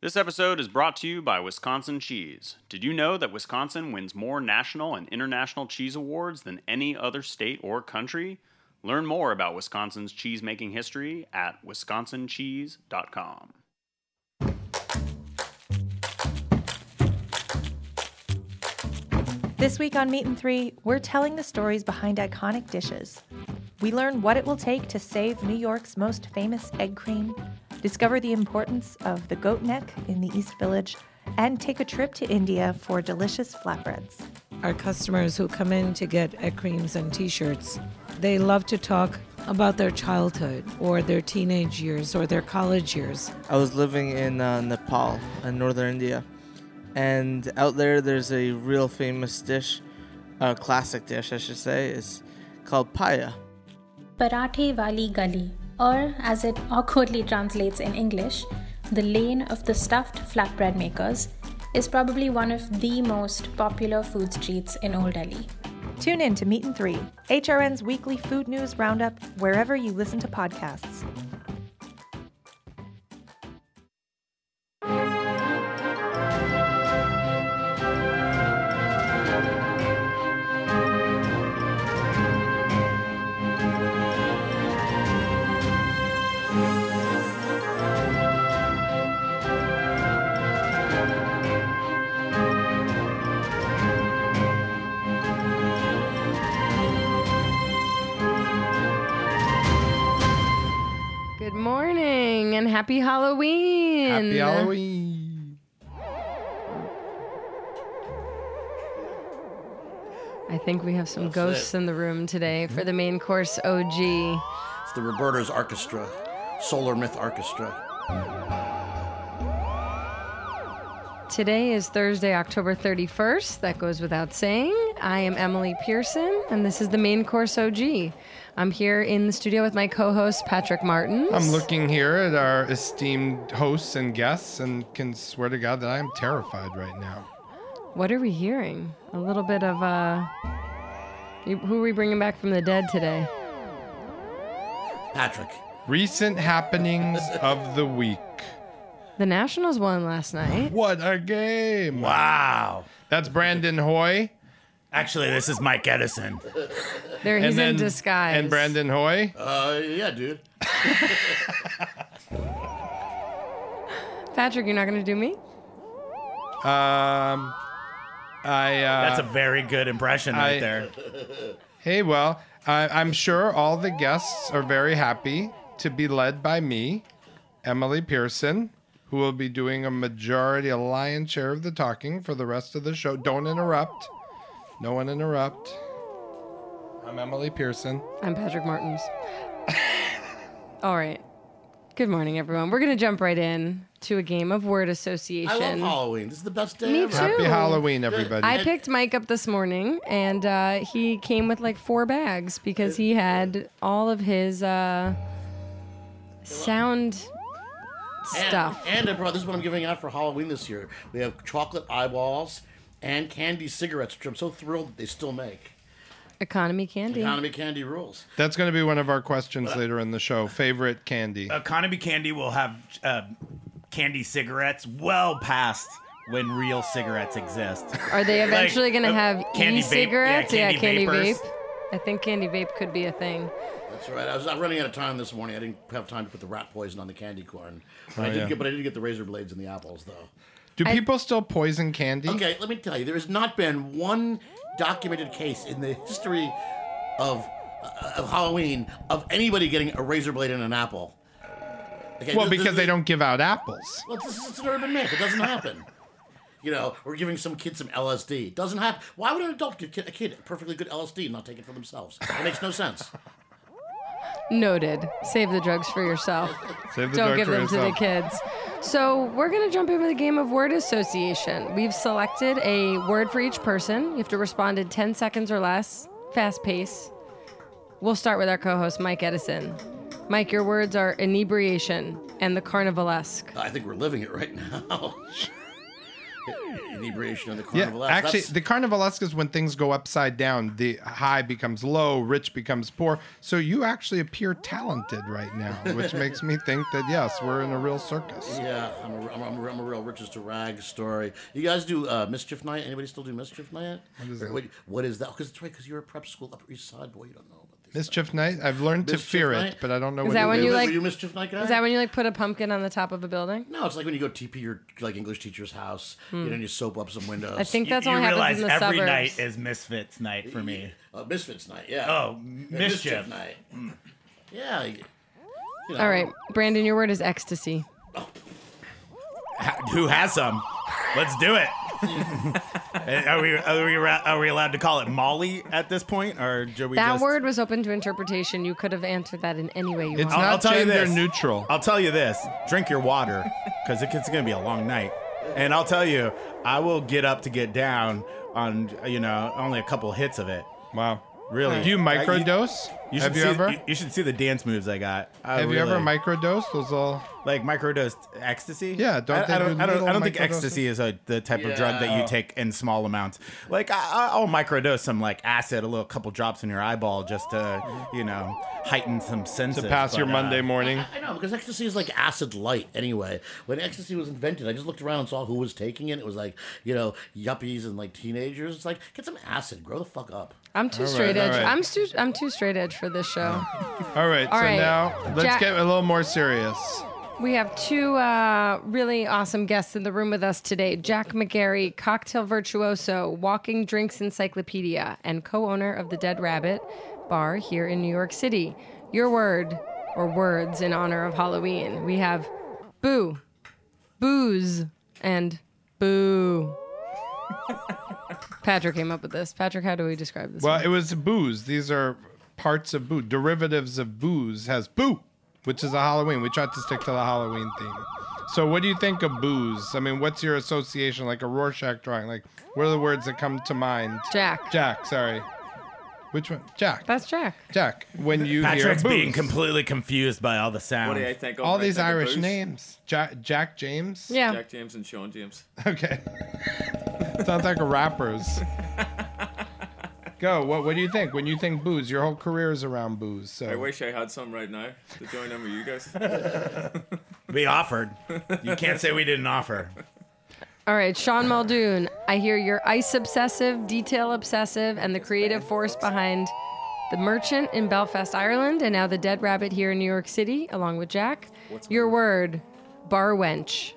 This episode is brought to you by Wisconsin Cheese. Did you know that Wisconsin wins more national and international cheese awards than any other state or country? Learn more about Wisconsin's cheese making history at wisconsincheese.com. This week on Meat and Three, we're telling the stories behind iconic dishes. We learn what it will take to save New York's most famous egg cream, discover the importance of the goat neck in the East Village, and take a trip to India for delicious flatbreads. Our customers who come in to get egg creams and t shirts, they love to talk about their childhood or their teenage years or their college years. I was living in uh, Nepal, in northern India, and out there there's a real famous dish, a classic dish, I should say, is called paya. Parathe Wali Gali, or as it awkwardly translates in English, the lane of the stuffed flatbread makers, is probably one of the most popular food streets in Old Delhi. Tune in to Meat and Three, HRN's weekly food news roundup, wherever you listen to podcasts. Morning and happy Halloween. Happy Halloween. I think we have some ghosts in the room today for the main course OG. It's the Roberta's Orchestra, Solar Myth Orchestra. Today is Thursday, October 31st. That goes without saying. I am Emily Pearson, and this is the main course OG. I'm here in the studio with my co host, Patrick Martin. I'm looking here at our esteemed hosts and guests and can swear to God that I am terrified right now. What are we hearing? A little bit of, uh. Who are we bringing back from the dead today? Patrick. Recent happenings of the week. The Nationals won last night. What a game! Wow. That's Brandon Hoy. Actually, this is Mike Edison. There he's in disguise. And Brandon Hoy. Uh, yeah, dude. Patrick, you're not going to do me? Um, I. Uh, That's a very good impression right I- there. Hey, well, I, I'm sure all the guests are very happy to be led by me, Emily Pearson, who will be doing a majority, a lion's share of the talking for the rest of the show. Don't interrupt. No one interrupt. I'm Emily Pearson. I'm Patrick Martins. All right. Good morning, everyone. We're going to jump right in to a game of word association. I association. love Halloween. This is the best day Me ever. too. Happy Halloween, everybody. I picked Mike up this morning, and uh, he came with like four bags because he had all of his uh, sound And- stuff. And, I brought this is what I'm giving out for Halloween this year. We have chocolate eyeballs and candy cigarettes, which I'm so thrilled that they still make. Economy candy. Economy candy rules. That's going to be one of our questions later in the show. Favorite candy? Economy Candy will have uh, candy cigarettes well past when real cigarettes exist. Are they eventually Like, going to uh, have candy vape- e-cigarettes? yeah, candy vapors. vape. I think candy vape could be a thing. That's right. I was I'm running out of time this morning. I didn't have time to put the rat poison on the candy corn. But I did Oh, yeah. get, but I did get the razor blades and the apples though. Do people still poison candy? Okay, let me tell you, there has not been one documented case in the history of uh, of Halloween of anybody getting a razor blade and an apple. Okay, Well, this- because this- they don't give out apples. Well, this is it's an urban myth. It doesn't happen. You know, we're giving some kid some LSD. It doesn't happen. Why would an adult give a kid perfectly good LSD and not take it for themselves? It makes no sense. Noted. Save the drugs for yourself. Save the Don't drug give for them to the kids. So we're gonna jump into the game of word association. We've selected a word for each person. You have to respond in 10 seconds or less. Fast pace. We'll start with our co-host Mike Edison. Mike, your words are inebriation and the carnivalesque. I think we're living it right now. inebriation of the Yeah, carnival. actually, the carnivalesque is when things go upside down. The high becomes low, rich becomes poor. So you actually appear talented right now, which makes me think that yes, we're in a real circus. Yeah, I'm a, I'm, a, I'm a- I'm a real riches to rags story. You guys do uh, mischief night? Anybody still do mischief night? What is Or that? What, is that? Because it's right. Because you're a prep school Upper East Side boy. You don't know. Mischief night. I've learned to Mischief fear night? it, but I don't know Is what that it when is. you Were like- you mischief night guy? Is that when you like put a pumpkin on the top of a building? No, it's like when you go TP your like English teacher's house, you know, and you soap up some windows. I think that's you only happens realize in the every suburbs. night is Misfits night for me. uh, Misfits night. Yeah. Oh, Yeah, mischief. night. Yeah. you- you know. All right, Brandon, your word is ecstasy. Ha- Who has some? Let's do it. are we are we ra- are we allowed to call it Molly at this point, or do we That just... word was open to interpretation. You could have answered that in any way you It's want. I'll- not I'll tell you gender this. neutral. I'll tell you this: drink your water, because it's going to be a long night. And I'll tell you, I will get up to get down on you know only a couple hits of it. Wow. Really? Do you I- microdose? You Have should you see, ever? You, you should see the dance moves I got. I Have you ever microdosed? Those all. like microdosed ecstasy? Yeah, don't I, they I don't, do I don't, I don't think ecstasy is a, the type of drug that you take in small amounts. Like I, I'll microdose some like acid, a little couple drops in your eyeball, just to you know heighten some senses. To pass your but, uh, Monday morning. I know because ecstasy is like acid light anyway. When ecstasy was invented, I just looked around and saw who was taking it. It was like you know yuppies and like teenagers. It's like get some acid, grow the fuck up. I'm too All right, straight all edge. right. I'm too. I'm too straight edge for this show. All right. All so right. now let's Jack- get a little more serious. We have two uh, really awesome guests in the room with us today Jack McGarry, cocktail virtuoso, walking drinks encyclopedia, and co owner of the Dead Rabbit Bar here in New York City. Your word or words in honor of Halloween. We have boo, booze, and boo. Patrick came up with this. Patrick, how do we describe this? Well, one? it was booze. These are parts of boo. Derivatives of booze has boo, which is a Halloween. We tried to stick to the Halloween theme. So, what do you think of booze? I mean, what's your association? Like a Rorschach drawing? Like, what are the words that come to mind? Jack. Jack. Sorry. Which one? Jack. That's Jack. Jack. When you Patrick's hear booze. being completely confused by all the sounds. What do I think of? all these think Irish names. Jack. Jack James. Yeah. Jack James and Sean James. Okay. Sounds like a rapper's. Go. What What do you think when you think booze? Your whole career is around booze. So I wish I had some right now to join in with you guys. We offered. You can't say we didn't offer. All right, Sean Muldoon. I hear you're ice obsessive, detail obsessive, and the creative force behind The Merchant in Belfast, Ireland, and now The Dead Rabbit here in New York City, along with Jack. Your word, bar wench.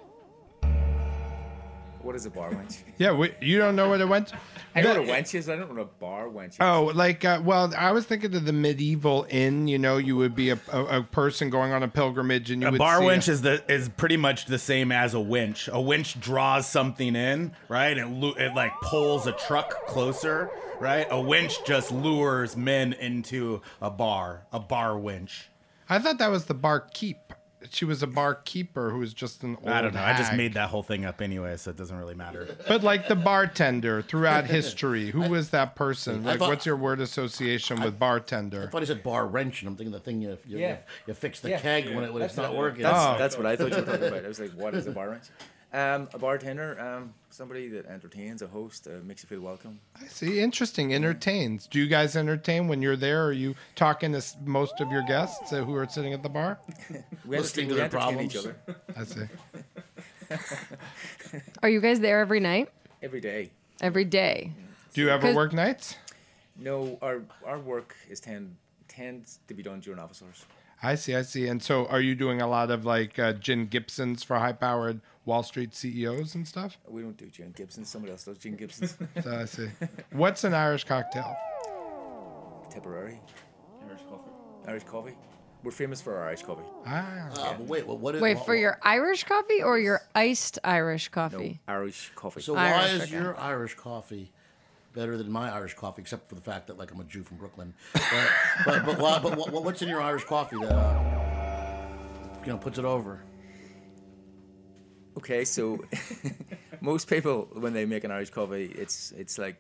What is a bar wench? yeah, we, you don't know what it went. I know what a wench is. I don't know what a bar wench is. Oh, like uh, well, I was thinking of the medieval inn. You know, you would be a, a, a person going on a pilgrimage, and you A would bar see winch is the is pretty much the same as a winch. A winch draws something in, right? It lu- it like pulls a truck closer, right? A winch just lures men into a bar. A bar winch. I thought that was the barkeep. She was a barkeeper who was just an old. I don't know. I just made that whole thing up anyway, so it doesn't really matter. But like the bartender throughout history, who was that person? I Like, thought- what's your word association with bartender? I thought he said bar wrench, and I'm thinking the thing you you, Yeah. you, you fix the Yeah. keg when, it, when it's not working. That's, Oh. that's what I thought you were talking about. I was like, what is a bar wench? Um, a bartender, um, somebody that entertains, a host, uh, makes you feel welcome. I see. Interesting. Entertains. Do you guys entertain when you're there? Are you talking to most of your guests uh, who are sitting at the bar? We Listening to we their entertain each problems. other I see. Are you guys there every night? every day. Every day? Do you ever work nights? No, our our work is tend tends to be done during office hours. I see. I see. And so, are you doing a lot of like uh, gin Gibsons for high-powered Wall Street CEOs and stuff? We don't do gin Gibson. Somebody else does gin Gibson's. So I see. What's an Irish cocktail? Tipperary, Irish coffee. Irish coffee. We're famous for our Irish coffee. Ah, Uh, but wait, what, what is Wait, what- for your Irish coffee or your iced Irish No, coffee? Irish coffee. So why is okay. your Irish coffee better than my Irish coffee, except for the fact that like I'm a Jew from Brooklyn? But but but, why, but what, what's in your Irish coffee that uh, you know puts it over? Okay, so most people when they make an Irish coffee, it's it's like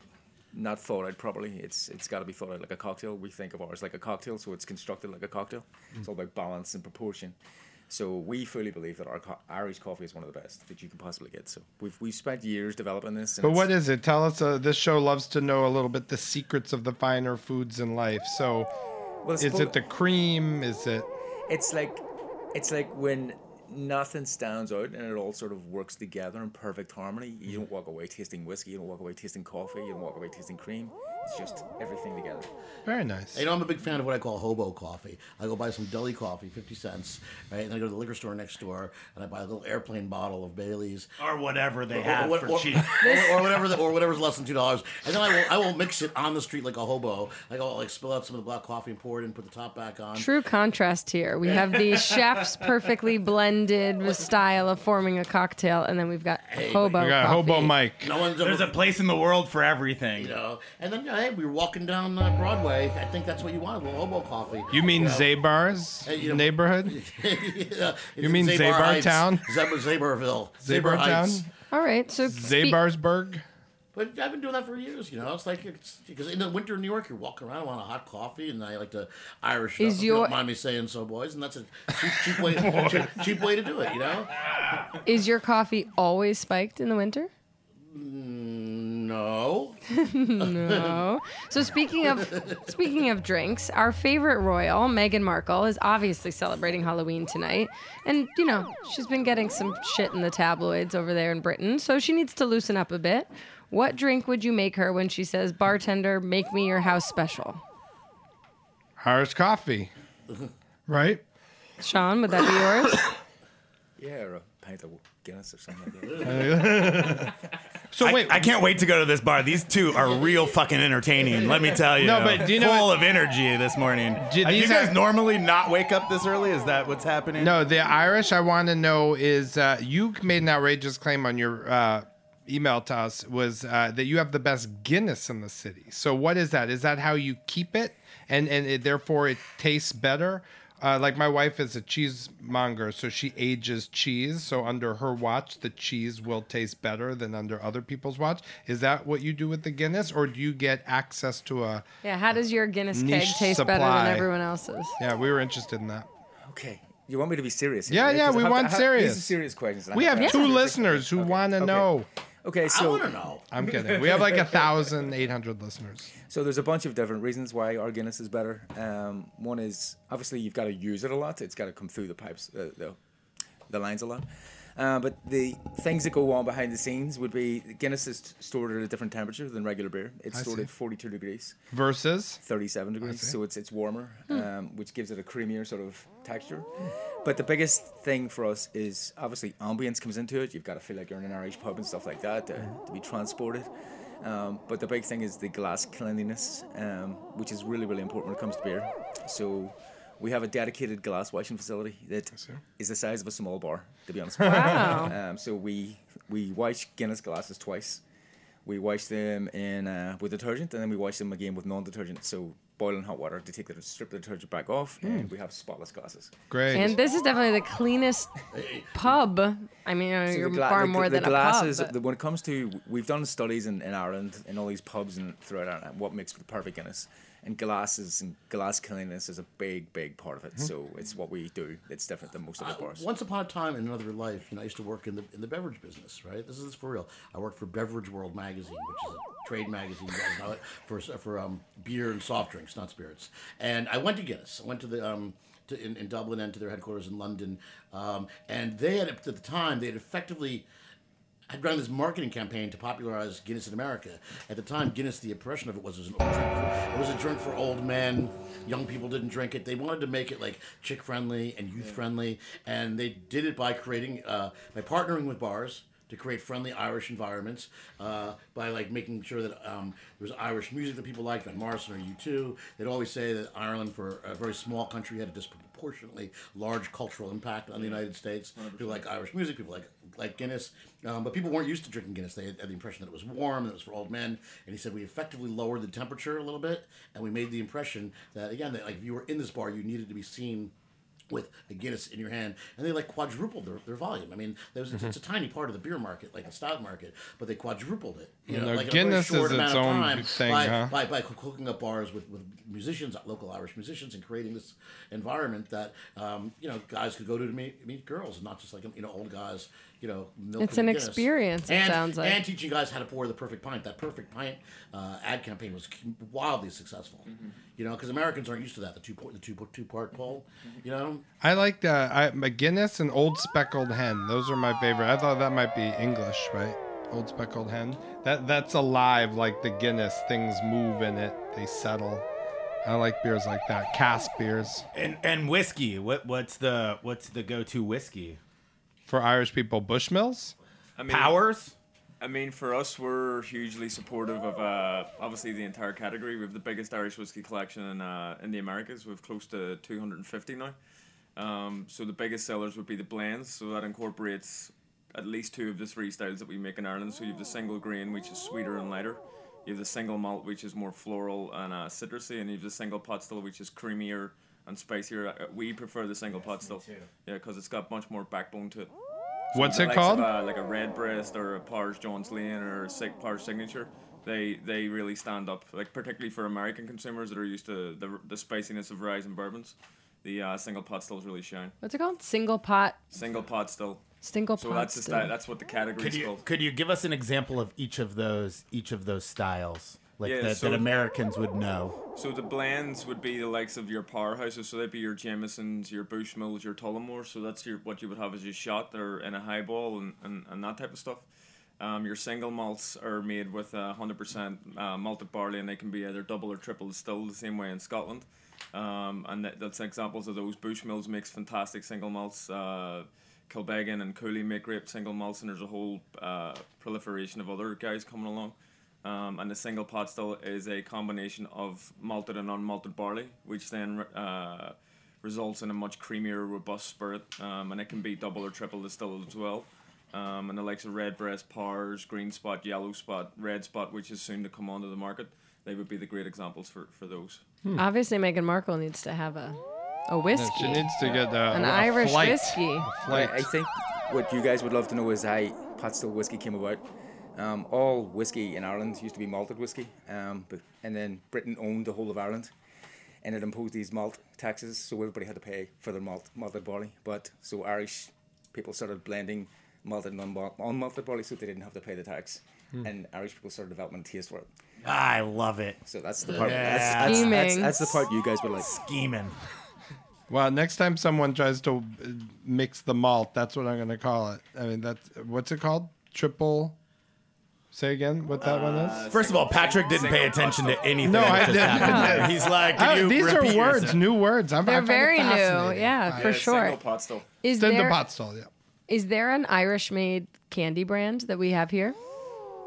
not thought out properly. It's it's got to be thought out like a cocktail. We think of ours like a cocktail, so it's constructed like a cocktail. It's all about balance and proportion. So we fully believe that our co- Irish coffee is one of the best that you can possibly get. So we've we've spent years developing this. But what is it? Tell us. Uh, this show loves to know a little bit the secrets of the finer foods in life. So, Well, is it the cream? Is it? It's like it's like when nothing stands out and it all sort of works together in perfect harmony. You don't walk away tasting whiskey. You don't walk away tasting coffee. You don't walk away tasting cream. It's just everything together. Very nice. You know, I'm a big fan of what I call hobo coffee. I go buy some deli coffee, 50 cents, right? And then I go to the liquor store next door and I buy a little airplane bottle of Bailey's. Or whatever they Or- have or, for or- cheap. or, or whatever, the, or whatever's less than two dollars, and then I will, I will mix it on the street like a hobo. I'll like spill out some of the black coffee and pour it in, put the top back on. True contrast here. We have the chef's perfectly blended style of forming a cocktail, and then we've got hobo. We got coffee. Hobo Mike. No one's There's a place in the world for everything. you know. And then yeah, hey, we were walking down uh, Broadway. I think that's what you want, a little hobo coffee. You mean know. Zabar's Hey, you know- neighborhood? Yeah, You mean Zabar Zabar Town? Zabar, Zabarville. Zabar Heights. Town? All right, so spe- Zabarsburg? But I've been doing that for years, you know. It's like it's because in the winter in New York, you're walking around, want a hot coffee, and I like to Irish. it Is up, if you your- don't mind me saying so, boys? And that's a cheap, cheap way, cheap, cheap way to do it, you know. is your coffee always spiked in the winter? No, No. So speaking of speaking of drinks, our favorite royal, Meghan Markle, is obviously celebrating Halloween tonight. And you know, she's been getting some shit in the tabloids over there in Britain, so she needs to loosen up a bit. What drink would you make her when she says, "Bartender, make me your house special"? Irish coffee. Right? Sean, would that be yours? Yeah, or a pint of Guinness or something like that. So wait, I can't wait to go to this bar. These two are real fucking entertaining. Let me tell you. No, but do you know full what- of energy this morning. Do Do you guys are- normally not wake up this early? Is that what's happening? No, the Irish I want to know is uh, you made an outrageous claim on your uh, email to us was uh, that you have the best Guinness in the city. So what is that? Is that how you keep it, and and it, therefore it tastes better? Uh, like my wife is a cheesemonger, so she ages cheese. So under her watch, the cheese will taste better than under other people's watch. Is that what you do with the Guinness, or do you get access to a? Yeah, how does your Guinness keg Niche taste better than everyone else's? Yeah, we were interested in that. Okay. You want me to be serious? here, Yeah, right? yeah, 'Cause we have to- want I have- serious. These are serious questions. We have to two listeners who want to okay. know. Okay, I so want to know. I'm kidding. We have like a thousand eight hundred listeners. So there's a bunch of different reasons why our Guinness is better. Um, one is obviously you've got to use it a lot. It's got to come through the pipes, uh, the, the lines a lot. Uh, but the things that go on behind the scenes would be Guinness is stored at a different temperature than regular beer. It's I stored see. at 42 degrees, Versus 37 degrees, so it's it's warmer, Hmm. um, which gives it a creamier sort of texture. But the biggest thing for us is obviously ambience comes into it. You've got to feel like you're in an Irish pub and stuff like that to, to be transported. Um, but the big thing is the glass cleanliness, um, which is really, really important when it comes to beer. So we have a dedicated glass washing facility that is the size of a small bar, to be honest. Wow. Um, so we we wash Guinness glasses twice. We wash them in uh, with detergent, and then we wash them again with non-detergent. So boiling hot water to take the strip the detergent back off, and we have spotless glasses. great. And this is definitely the cleanest pub. I mean, uh, So you're the gla- far the- more the than glasses, a pub. but- the- when it comes to, we've done studies in, in Ireland in all these pubs and throughout Ireland, what makes the perfect Guinness. And glasses and glass cleanliness is a big, big part of it. So it's what we do. It's different than most other bars. Once upon a time in another life, you know, I used to work in the in the beverage business. Right, this is for real. I worked for Beverage World magazine, which is a trade magazine, you guys know it, for for um, beer and soft drinks, not spirits. And I went to Guinness. I went to the um, to, in, in Dublin and to their headquarters in London. Um, and they had at the time they had effectively had run this marketing campaign to popularize Guinness in America. At the time, Guinness, the impression of it was, it was an old drink. It was a drink for old men. Young people didn't drink it. They wanted to make it like chick friendly and youth friendly, and they did it by creating, uh, by partnering with bars to create friendly Irish environments, uh, by like making sure that um, there was Irish music that people liked, Van Morrison or U2. They'd always say that Ireland, for a very small country, had a disproportionately large cultural impact on the United States. People like Irish music, people like like Guinness, um, but people weren't used to drinking Guinness. They had, had the impression that it was warm, that it was for old men. And he said we effectively lowered the temperature a little bit, and we made the impression that again, that like if you were in this bar, you needed to be seen with a Guinness in your hand, and they like quadrupled their, their volume. I mean, there was, it's, it's a tiny part of the beer market, like the stout market, but they quadrupled it. You know, No, like Guinness in a short is amount its of own time thing, by, huh? by, by hooking up bars with, with musicians, local Irish musicians, and creating this environment that um, you know guys could go to to meet, meet girls, and not just like you know old guys. You know, milking It's an Guinness. experience, it and, sounds like. and teaching guys how to pour the perfect pint. That perfect pint uh, ad campaign was wildly successful. Mm-hmm. You know, because Americans aren't used to that. The two the two two part poll. Mm-hmm. You know, I like uh, I, McGinnis and Old Speckled Hen. Those are my favorite. I thought that might be English, right? Old Speckled Hen. That that's alive like the Guinness. Things move in it. They settle. I like beers like that. Cask beers And and whiskey. What what's the what's the go to whiskey? For Irish people. Bushmills. I mean, Powers. I mean, for us, we're hugely supportive of uh, obviously the entire category. We have the biggest Irish whiskey collection in uh, in the Americas. We've close to 250 now. Um, so the biggest sellers would be the blends. So that incorporates at least two of the three styles that we make in Ireland. So you have the single grain, which is sweeter and lighter. You have the single malt, which is more floral and uh, citrusy, and you have the single pot still, which is creamier and spicier. Uh, We prefer the single pot still, yeah, because it's got much more backbone to it. So What's it likes of, called? uh, like a Redbreast or a Powers John's Lane or a Sig Powers Signature. They they really stand up, like particularly for American consumers that are used to the, the spiciness of rye and bourbons. The uh, single pot stills really shine. What's it called? Single pot. Single pot still. Single So pot. So that's the style, that's what the category Could is you called. could you give us an example of each of those each of those styles like Yeah, that, so- that Americans would know? So the blends would be the likes of your powerhouses. So they'd be your Jamesons, your Bushmills, your Tullamore. So that's your what you would have as your shot or in a highball and, and, and that type of stuff. Um, your single malts are made with uh, 100% uh, malted barley and they can be either double or triple distilled the same way in Scotland. Um, and that, that's examples of those. Bushmills makes fantastic single malts. Uh, Kilbeggan and Cooley make great single malts, and there's a whole uh, proliferation of other guys coming along. Um, and the single pot still is a combination of malted and unmalted barley, which then uh, results in a much creamier, robust spirit, um, and it can be double or triple distilled as well. Um, and the likes of red breast, Powers, green spot, yellow spot, red spot, which is soon to come onto the market, they would be the great examples for, for those. Obviously, Meghan Markle needs to have a a whiskey. She needs to get uh, An a Irish flight. whiskey. A I, flight. I think what you guys would love to know is how pot still whiskey came about. Um, all whiskey in Ireland used to be malted whiskey, um, but, and then Britain owned the whole of Ireland, and it imposed these malt taxes, so everybody had to pay for their malt malted barley. But so Irish people started blending malted and unmal- unmalted barley, so they didn't have to pay the tax, and Irish people started developing a taste for it. I love it. So that's the part. Yeah. That's, that's, that's, that's the part you guys were like. Scheming. Well, next time someone tries to uh, mix the malt, that's what I'm going to call it. I mean, that's what's it called? Triple. Say again what that one is. First of all, Patrick didn't pay attention to anything. No, that I just didn't. happened. He's like, Can you these are repeat words, yourself? new words. I'm, I They're find it very new. fascinating. Yeah, for Yeah, sure. Single pot still. Is It's in the there pot stall, yeah. is there an Irish made candy brand that we have here?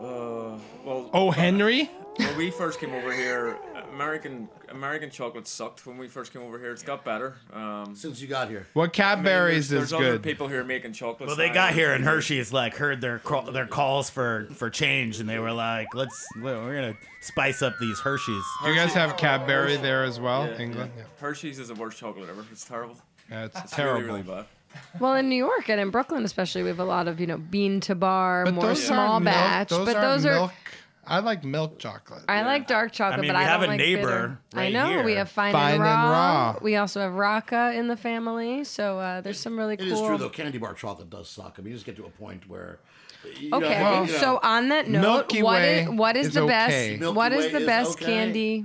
Uh, well, Oh, Henry. When we first came over here, American American chocolate sucked when we first came over here. It's got better. Um, since you got here, What I mean, Cadbury's there's, is there's other good. people here making chocolate. Well, they got here and Hershey's like heard their call, their calls for for change, and they were like, "Let's we're gonna spice up these Hershey's." Do you guys have Cadbury there as well, Yeah, England? yeah. Yeah. Hershey's is the worst chocolate ever. It's terrible. Yeah, it's, It's terrible. really, really bad. Well, in New York and in Brooklyn, especially, we have a lot of you know bean to bar, But more those small aren't milk- batch. those but aren't those milk. Are. I like milk chocolate. I like dark chocolate, I mean, but we I have don't a like neighbor bitter. I right know we have fine, Fine and, and raw. raw. We also have Raaka in the family, so uh, there's some really it cool. is true though. Candy bar chocolate does suck. I mean, you just get to a point where. you know, Okay, you know, so on that note, Milky what Way is what is is the okay. best? Milky what is Way the is best okay. candy?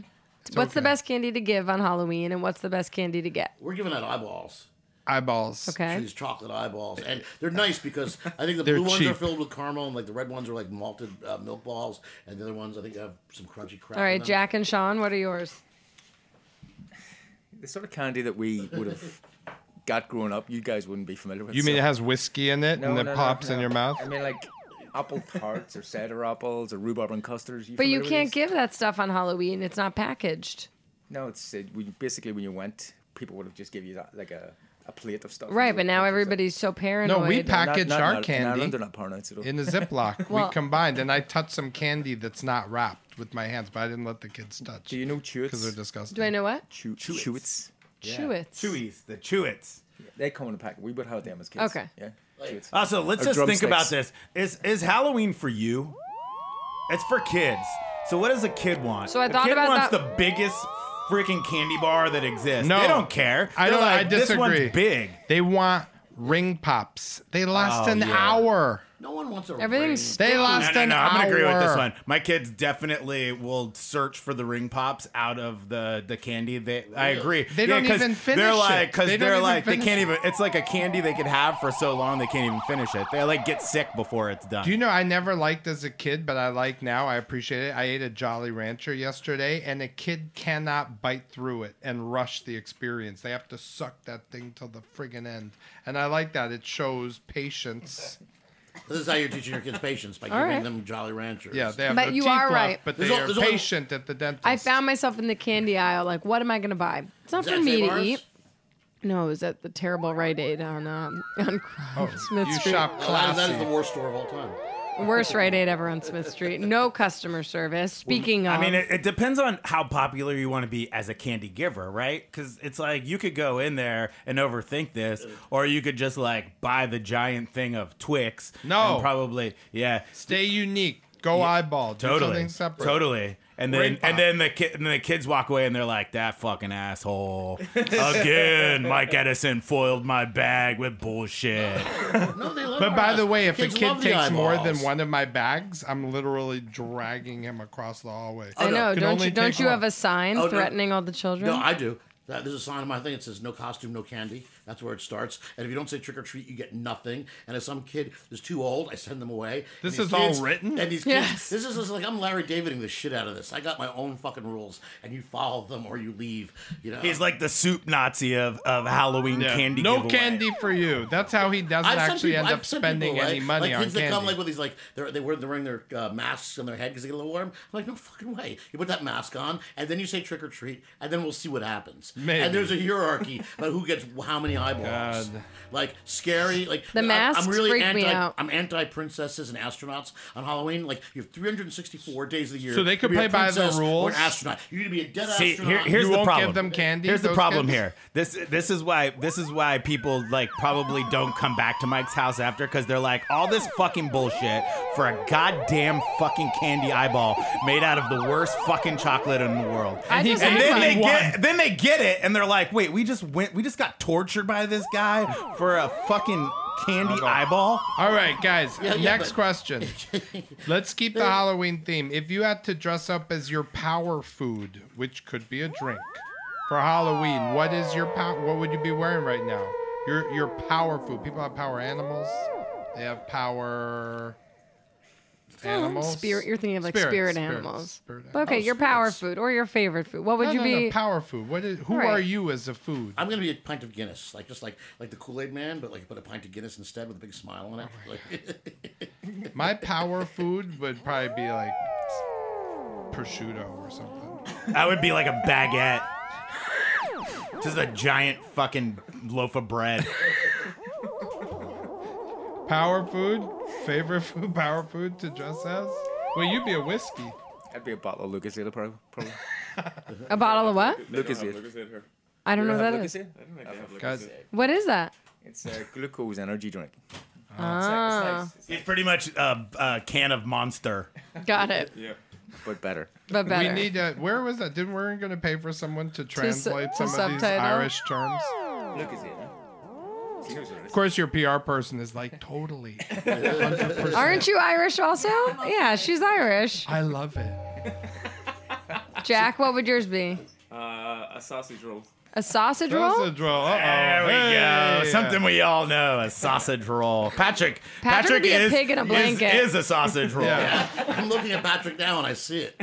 What's the okay. best candy to give on Halloween, and what's the best candy to get? we're giving out eyeballs. Eyeballs. Okay. These chocolate eyeballs, and they're nice because I think the They're blue ones are filled with caramel, and like the red ones are like malted uh, milk balls, and the other ones I think have some crunchy crap. All in right, them. Jack and Sean, what are yours? The sort of candy that we would have got growing up, you guys wouldn't be familiar with. You mean so- it has whiskey in it No, and it no, pops in no. your mouth? I mean, like apple tarts or cider apples or rhubarb and custards. But you familiar with can't these? give that stuff on Halloween. It's not packaged. No, it's it, we, basically when you went, people would have just give you that, like a, a plate of stuff. Right, but now everybody's so paranoid. No, we yourself- package Not- not our in- in candy Ireland, not paranoid, in a Ziploc. Well- we combined, and I touched some candy that's not wrapped with my hands, but I didn't let the kids touch Do you know Chewits? because they're disgusting. Do I know what? Chew- Chewits. Chewits. Chewits. Chewies, the Chewits. They come in a pack. We would have them as kids. Okay. Yeah. Kids. Also, uh, let's Or just think about this. Is is Halloween for you? It's for kids. So what does a kid want? So I a thought kid about wants that- the biggest freaking candy bar that exists. No. they don't care. I They're don't. I like, This one's big. They want ring pops. They last Oh, an yeah. hour. No one wants a Everything's They lost last No, no, an no. I'm gonna agree with this one. My kids definitely will search for the ring pops out of the the candy. They, I agree. They don't 'cause even finish They're it. like, because They don't they're even like, they finish can't even. It's like a candy they could have for so long they can't even finish it. They like get sick before it's done. Do you know I never liked as a kid, but I like now. I appreciate it. I ate a Jolly Rancher yesterday, and a kid cannot bite through it and rush the experience. They have to suck that thing till the friggin' end, and I like that. It shows patience. This is how you're teaching your kids patience by All giving right. them Jolly Ranchers. Yeah, they have But no you teeth are left, right. but There's they al- are there's only- patient at the dentist. I found myself in the candy aisle. Like, what am I gonna buy? It's not Is for that me Save to Ours? eat. No, it was at the terrible Rite Aid on um, on Smith you Street. shop Oh, that- that is classy. the worst store of all time. Worst Rite Aid ever on Smith Street. No customer service. Speaking of, I mean, it, it depends on how popular you want to be as a candy giver, right? Because it's like you could go in there and overthink this, or you could just like buy the giant thing of Twix. No. and probably yeah, Stay unique. Go eyeball. Do totally, something separate. totally. And then Ring pop. and then the kid and then the kids walk away and they're like, "That fucking asshole again." Mike Edison foiled my bag with bullshit. No, they love But by our the way, if Kids a kid love the takes more than eyeballs. one of my bags, I'm literally dragging him across the hallway. I know. Can Don't only you don't take you one. have a sign Oh, no. threatening all the children? No, I do. That, there's a sign on my thing. It says "No costume, no candy." That's where it starts. And if you don't say trick or treat, you get nothing. And if some kid is too old, I send them away. This And these is all written? And these kids, Yes. this is just like I'm Larry Daviding the shit out of this. I got my own fucking rules, and you follow them or you leave. You know, He's like the soup Nazi of, of Halloween Yeah. candy. No giveaway. candy for you. That's how he doesn't I've actually people- end I've up sent people spending any money like on kids that candy. come like with these like they're they wear they're wearing their uh, masks on their head because they get a little warm. I'm like, no fucking way. You put that mask on and then you say trick or treat and then we'll see what happens. Maybe. And there's a hierarchy about who gets how many eyeballs. God. Like scary. Like The I- masks I'm really freak anti. me out. I'm anti princesses and astronauts on Halloween. Like you have 364 days of the year. So they could play by the princess Or rules? an astronaut. You need to be a dead See, astronaut. here, here's You the won't problem. give them candy, Here's the problem kids? here. This this is why this is why people like probably don't come back to Mike's house after because they're like all this fucking bullshit for a goddamn fucking candy eyeball made out of the worst fucking chocolate in the world. I just and ate then one. they get then they get it and they're like, wait, we just went we just got tortured by this guy for a fucking candy eyeball. All right, guys. Yeah, yeah, next but- question. Let's keep the Halloween theme. If you had to dress up as your power food, which could be a drink, for Halloween, what is your power? What would you be wearing right now? Your your power food. People have power animals. They have power Oh, animals. Spirit. You're thinking of like Spirits, spirit spirits, animals. spirit But okay, Oh, your power spirits. food or your favorite food. What would No, you no, be? no, power food. What is? Who Right. are you as a food? I'm gonna be a pint of Guinness, like just like like the Kool Aid Man, but like put a pint of Guinness instead with a big smile on it. Oh, like, My power food would probably be like prosciutto or something. That would be like a baguette. Just a giant fucking loaf of bread. Power food? Favorite food? Power food to dress as? Well, you'd be a whiskey. That'd be a bottle of Lucozade, probably. probably. A bottle of what? Lucozade. I don't know what that Lucas is. Ale? Guys, What is that? It's a glucose energy drink. Ah, It's pretty much a, a can of Monster. got it. Yeah. But better. But better. we need a. Where was that? Didn't we we're going to pay for someone to translate to some of these? Irish terms? Lucozade. Of course, your PR person is like totally. 100%. Aren't you Irish also? Yeah, she's Irish. I love it. Jack, what would yours be? Uh, a sausage roll. A sausage roll? Sausage roll. Uh-oh. There we Hey. go. Something we all know: a sausage roll. Patrick. Patrick would be a is, pig in a blanket. Is, a sausage roll. Yeah. I'm looking at Patrick now and I see it.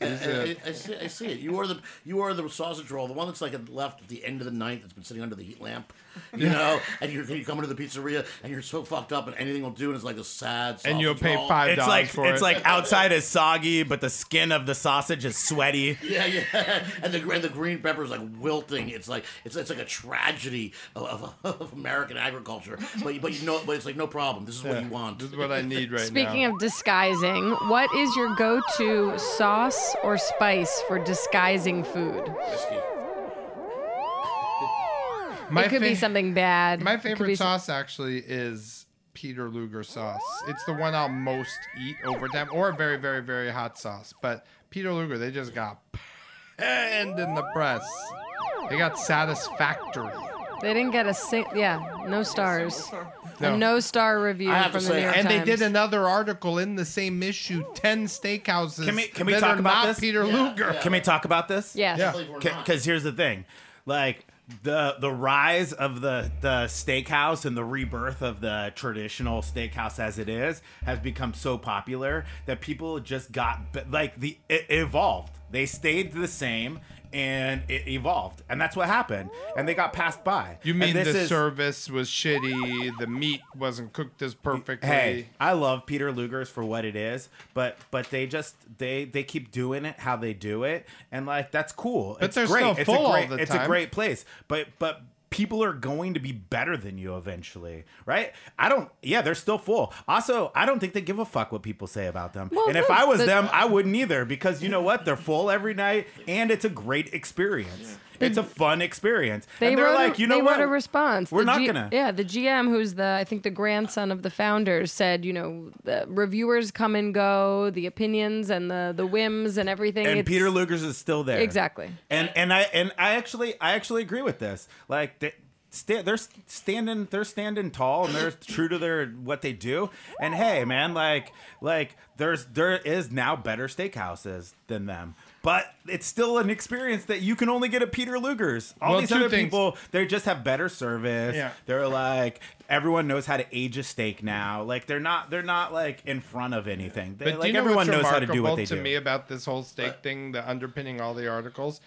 I, I, I see, I see it. You are the you are the sausage roll, the one that's like left at the end of the night that's been sitting under the heat lamp. You know, and you're you come into the pizzeria and you're so fucked up and anything will do and it's like a sad. And you'll pay roll. five It's dollars like for it's it. like outside is soggy, but the skin of the sausage is sweaty. Yeah, yeah, and the and the green pepper's like wilting. It's like it's it's like a tragedy of, of, of American agriculture. But but you know, but it's like no problem. This is what you want. This is what I need right now. Speaking of disguising, what is your go to sauce or spice for disguising food? Whiskey. My it could be something bad. My favorite be some- sauce actually is Peter Luger sauce. It's the one I'll most eat over time, or a very, very, very hot sauce. But Peter Luger, they just got panned in the press. They got satisfactory. They didn't get a sing. Yeah, no stars. No. A no star review from the say- New York And they did another article in the same issue, 10 steakhouses Can we can we that talk are about not this? Peter Luger. Can we talk about this? Yes. Yeah. Believe it or not. Because here's the thing, like the the rise of the the steakhouse and the rebirth of the traditional steakhouse as it is has become so popular that people just got like the it evolved. They stayed the same and it evolved, and that's what happened. And they got passed by. You mean this the is- service was shitty, the meat wasn't cooked as perfectly. Hey, I love Peter Luger's for what it is, but but they just they they keep doing it how they do it, and like that's cool. But it's they're great. still it's full a all great, the It's a great place, but but people are going to be better than you eventually, right? I don't. Yeah, they're still full. Also, I don't think they give a fuck what people say about them. Well, and if I was the- them, I wouldn't either because you know what? They're full every night, and it's a great experience. It's a fun experience. They and they're wrote like, a, you know they what? wrote a response. We're The not G- gonna. Yeah, the GM, who's the I think the grandson of the founders, said, you know, the reviewers come and go, the opinions and the the whims and everything. and it's- Peter Luger's is still there. Exactly. And and I and I actually I actually agree with this. Like they, sta- they're standing they're standing tall and they're true to their what they do. And hey, man, like like there's there is now better steakhouses than them. But it's still an experience that you can only get at Peter Luger's. All Well, these other things. people, they just have better service. Yeah. They're like everyone knows how to age a steak now. Like they're not they're not like in front of anything. They, But do like you know everyone knows how to do remarkable what they to do. me about this whole steak thing, the underpinning all the articles?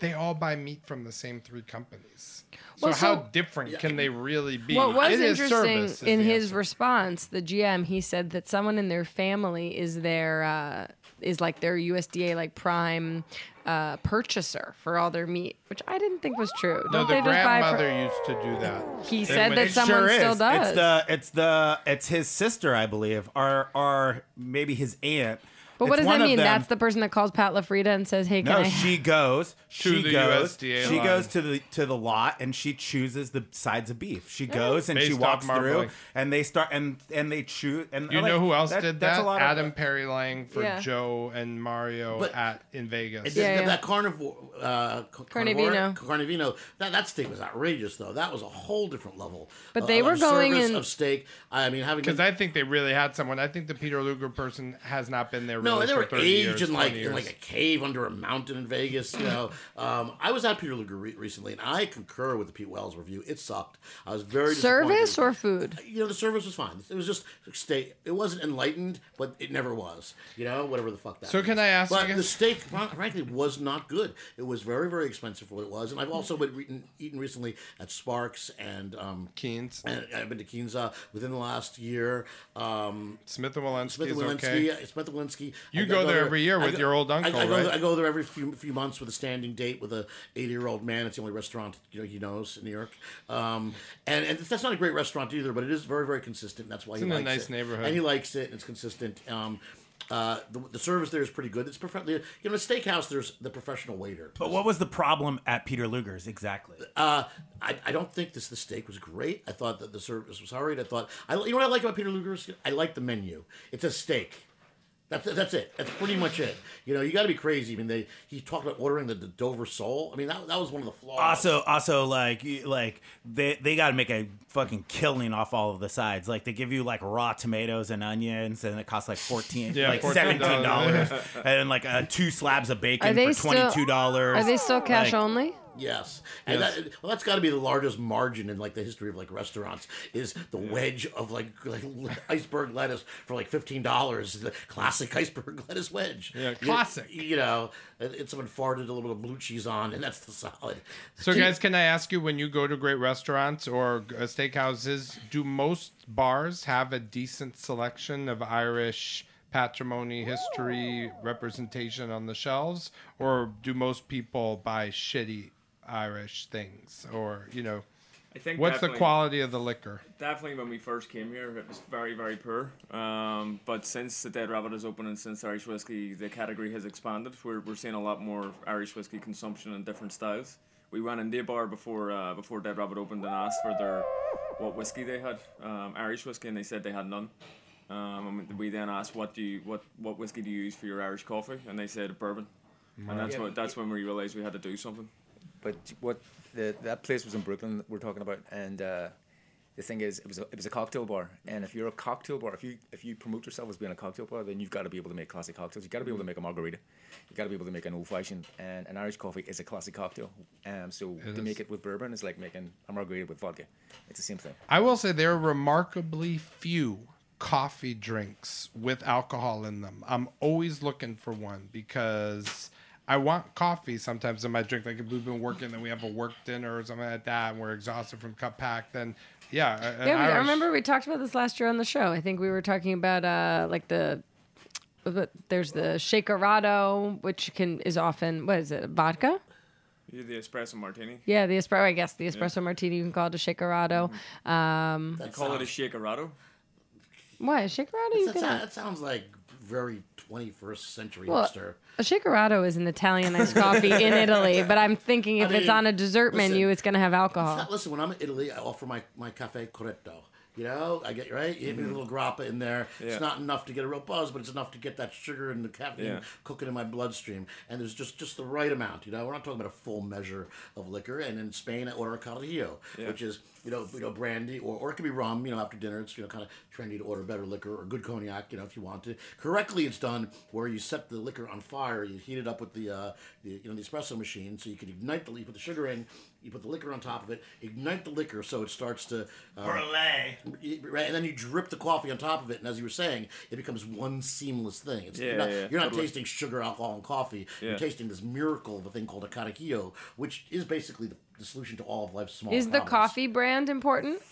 They all buy meat from the same three companies. So Well, how so- different can they really be? What was It is interesting service is in his answer. response, the GM, he said that someone in their family is their uh, is like their USDA like prime uh, purchaser for all their meat, which I didn't think was true. No, Don't the they just buy for- grandmother used to do that. He They said would- that someone sure still is. does. It's the it's the it's his sister, I believe, or or maybe his aunt. But what does that mean? them. That's the person that calls Pat LaFrieda and says, "Hey, can no, I?" she goes. To She the goes. USDA she line. goes to the to the lot and she chooses the sides of beef. She goes and she walks off through marbling. and they start and and they choose. And You like, know who else that- did that's that? a lot of- Adam Perry Lang for Yeah. Joe and Mario But- at in Vegas. And Yeah, that, yeah. that carnivore, uh, ca- Carnevino. carnivore- Carnevino, that, that steak was outrageous, though. That was a whole different level. But of- they were of going service in- of steak. I mean, having Because I think they really had someone. I think the Peter Luger person has not been there. No, really they were 30 aged years, in like 20 in like a cave under a mountain in Vegas. You know, um, I was at Peter Luger re- recently, and I concur with the Pete Wells review. It sucked. I was very Service or food? You know, the service was fine. It was just steak. It wasn't enlightened, but it never was. You know, whatever the fuck that. So can. I ask But you- the steak, frankly, was not good. It was very, very expensive for what it was. And I've also been eaten, eaten recently at Sparks and um, Keen's. and I've been to Keen's uh, within the last year. Um, Smith and Wollensky Smith is and okay. Wollensky, Smith and Wollensky. You I- I go there every year I with your old I- uncle, I, go right? There, I go there every few few months with a standing date with a 80 year old man. It's the only restaurant you know he knows in New York. Um, and and that's not a great restaurant either, but it is very very consistent. That's why It's he in a nice it. neighborhood. and he likes it. and It's consistent. Um, uh, the, the service there is pretty good. It's prof- You know, a steakhouse. There's the professional waiter. But what was the problem at Peter Luger's exactly? Uh, I, I don't think this the steak was great. I thought that the service was alright. I thought I you know what I like about Peter Luger's? I like the menu. It's a steak. That's that's it. That's pretty much it. You know, you got to be crazy. I mean, they he talked about ordering the, the Dover sole. I mean, that, that was one of the flaws. Also, also like you- like they they got to make a fucking killing off all of the sides. Like they give you like raw tomatoes and onions, and it costs like fourteen, Yeah, like $14. seventeen dollars, and like uh, two slabs of Are bacon they for still? twenty two dollars. Are they still cash Like, only? Yes, and Yes. That, well, that's got to be the largest margin in like the history of like restaurants is the wedge of like, like iceberg lettuce for like fifteen dollars. The classic iceberg lettuce wedge. Yeah, classic. You, know, it, it's someone farted a little bit of blue cheese on, and that's the salad. So, guys, can I ask you when you go to great restaurants or uh, steakhouses, do most bars have a decent selection of Irish patrimony, history, representation on the shelves, or do most people buy shitty Irish things? Or, you know, I think what's the quality of the liquor? Definitely, when we first came here, it was very, very poor. Um, but since the Dead Rabbit is open and since Irish whiskey, the category has expanded. We're, we're seeing a lot more Irish whiskey consumption in different styles. we went in a bar before uh, before Dead Rabbit opened and asked for their what whiskey they had, um, Irish whiskey, and they said they had none. Um, and we then asked, "What do you what what whiskey do you use for your Irish coffee?" And they said bourbon, and that's Yeah. what that's when we realized we had to do something. But what the that place was in Brooklyn we're talking about, and uh, the thing is, it was a, it was a cocktail bar, and if you're a cocktail bar, if you if you promote yourself as being a cocktail bar, then you've got to be able to make classic cocktails. You've got to be able to make a margarita. You've got to be able to make an old fashioned, and an Irish coffee is a classic cocktail. Um, so It to is. make it with bourbon is like making a margarita with vodka. It's the same thing. I will say there are remarkably few coffee drinks with alcohol in them. I'm always looking for one because I want coffee sometimes in my drink. Like if we've been working and we have a work dinner or something like that, and we're exhausted from cup pack, then yeah. Yeah, we, I remember we talked about this last year on the show. I think we were talking about uh, like the. There's the shakerato, which can is often what is it vodka? You the espresso martini. Yeah, the espresso. I guess the espresso martini. You can call it a shakerato. Um, You call it a shakerato. what a shakerato? You That, can. that sounds like very 21st century Well, hipster. a shakerato is an Italianized coffee in Italy, but I'm thinking if I it's on a dessert listen, menu, it's going to have alcohol. not- listen, when I'm in Italy, I offer my, my cafe corretto. You know, I get right. You hit me with a little grappa in there. Yeah. It's not enough to get a real buzz, but it's enough to get that sugar and the caffeine Yeah. cooking in my bloodstream. And there's just just the right amount. You know, we're not talking about a full measure of liquor. And in Spain, I order a carajillo, Yeah. which is you know you know brandy or, or it could be rum. You know, after dinner, it's you know kind of trendy to order better liquor or good cognac. You know, if you want to. Correctly, it's done where you set the liquor on fire. You heat it up with the uh, the you know the espresso machine, so you can ignite the you with the sugar in. You put the liquor on top of it, ignite the liquor so it starts to um, right, and then you drip the coffee on top of it, and as you were saying, it becomes one seamless thing. It's, Yeah, you're not, yeah, you're not totally. tasting sugar, alcohol, and coffee. Yeah. You're tasting this miracle of a thing called a carajillo, which is basically the, the solution to all of life's small Is the coffee brand important?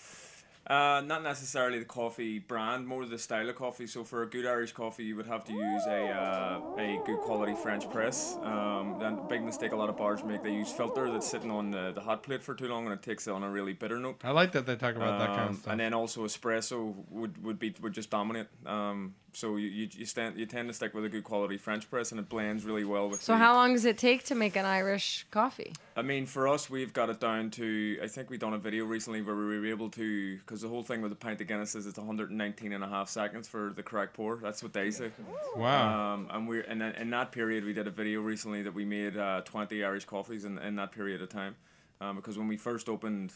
Uh, not necessarily the coffee brand, more the style of coffee. So for a good Irish coffee, you would have to use a uh, a good quality French press. Um, then the big mistake a lot of bars make, they use filter that's sitting on the, the hot plate for too long, and it takes it on a really bitter note. I like that they talk about that kind of Um, stuff. And then also espresso would, would be would just dominate. Um, so you you, you, stand, you tend to stick with a good quality French press, and it blends really well with. So the- how long does it take to make an Irish coffee? I mean, for us, we've got it down to. I think we done a video recently where we were able to, because the whole thing with the pint of Guinness is it's 119 and a half seconds for the correct pour. That's what they say. Wow. Um, and we're and then in that period, we did a video recently that we made uh, 20 Irish coffees in, in that period of time, um, because when we first opened.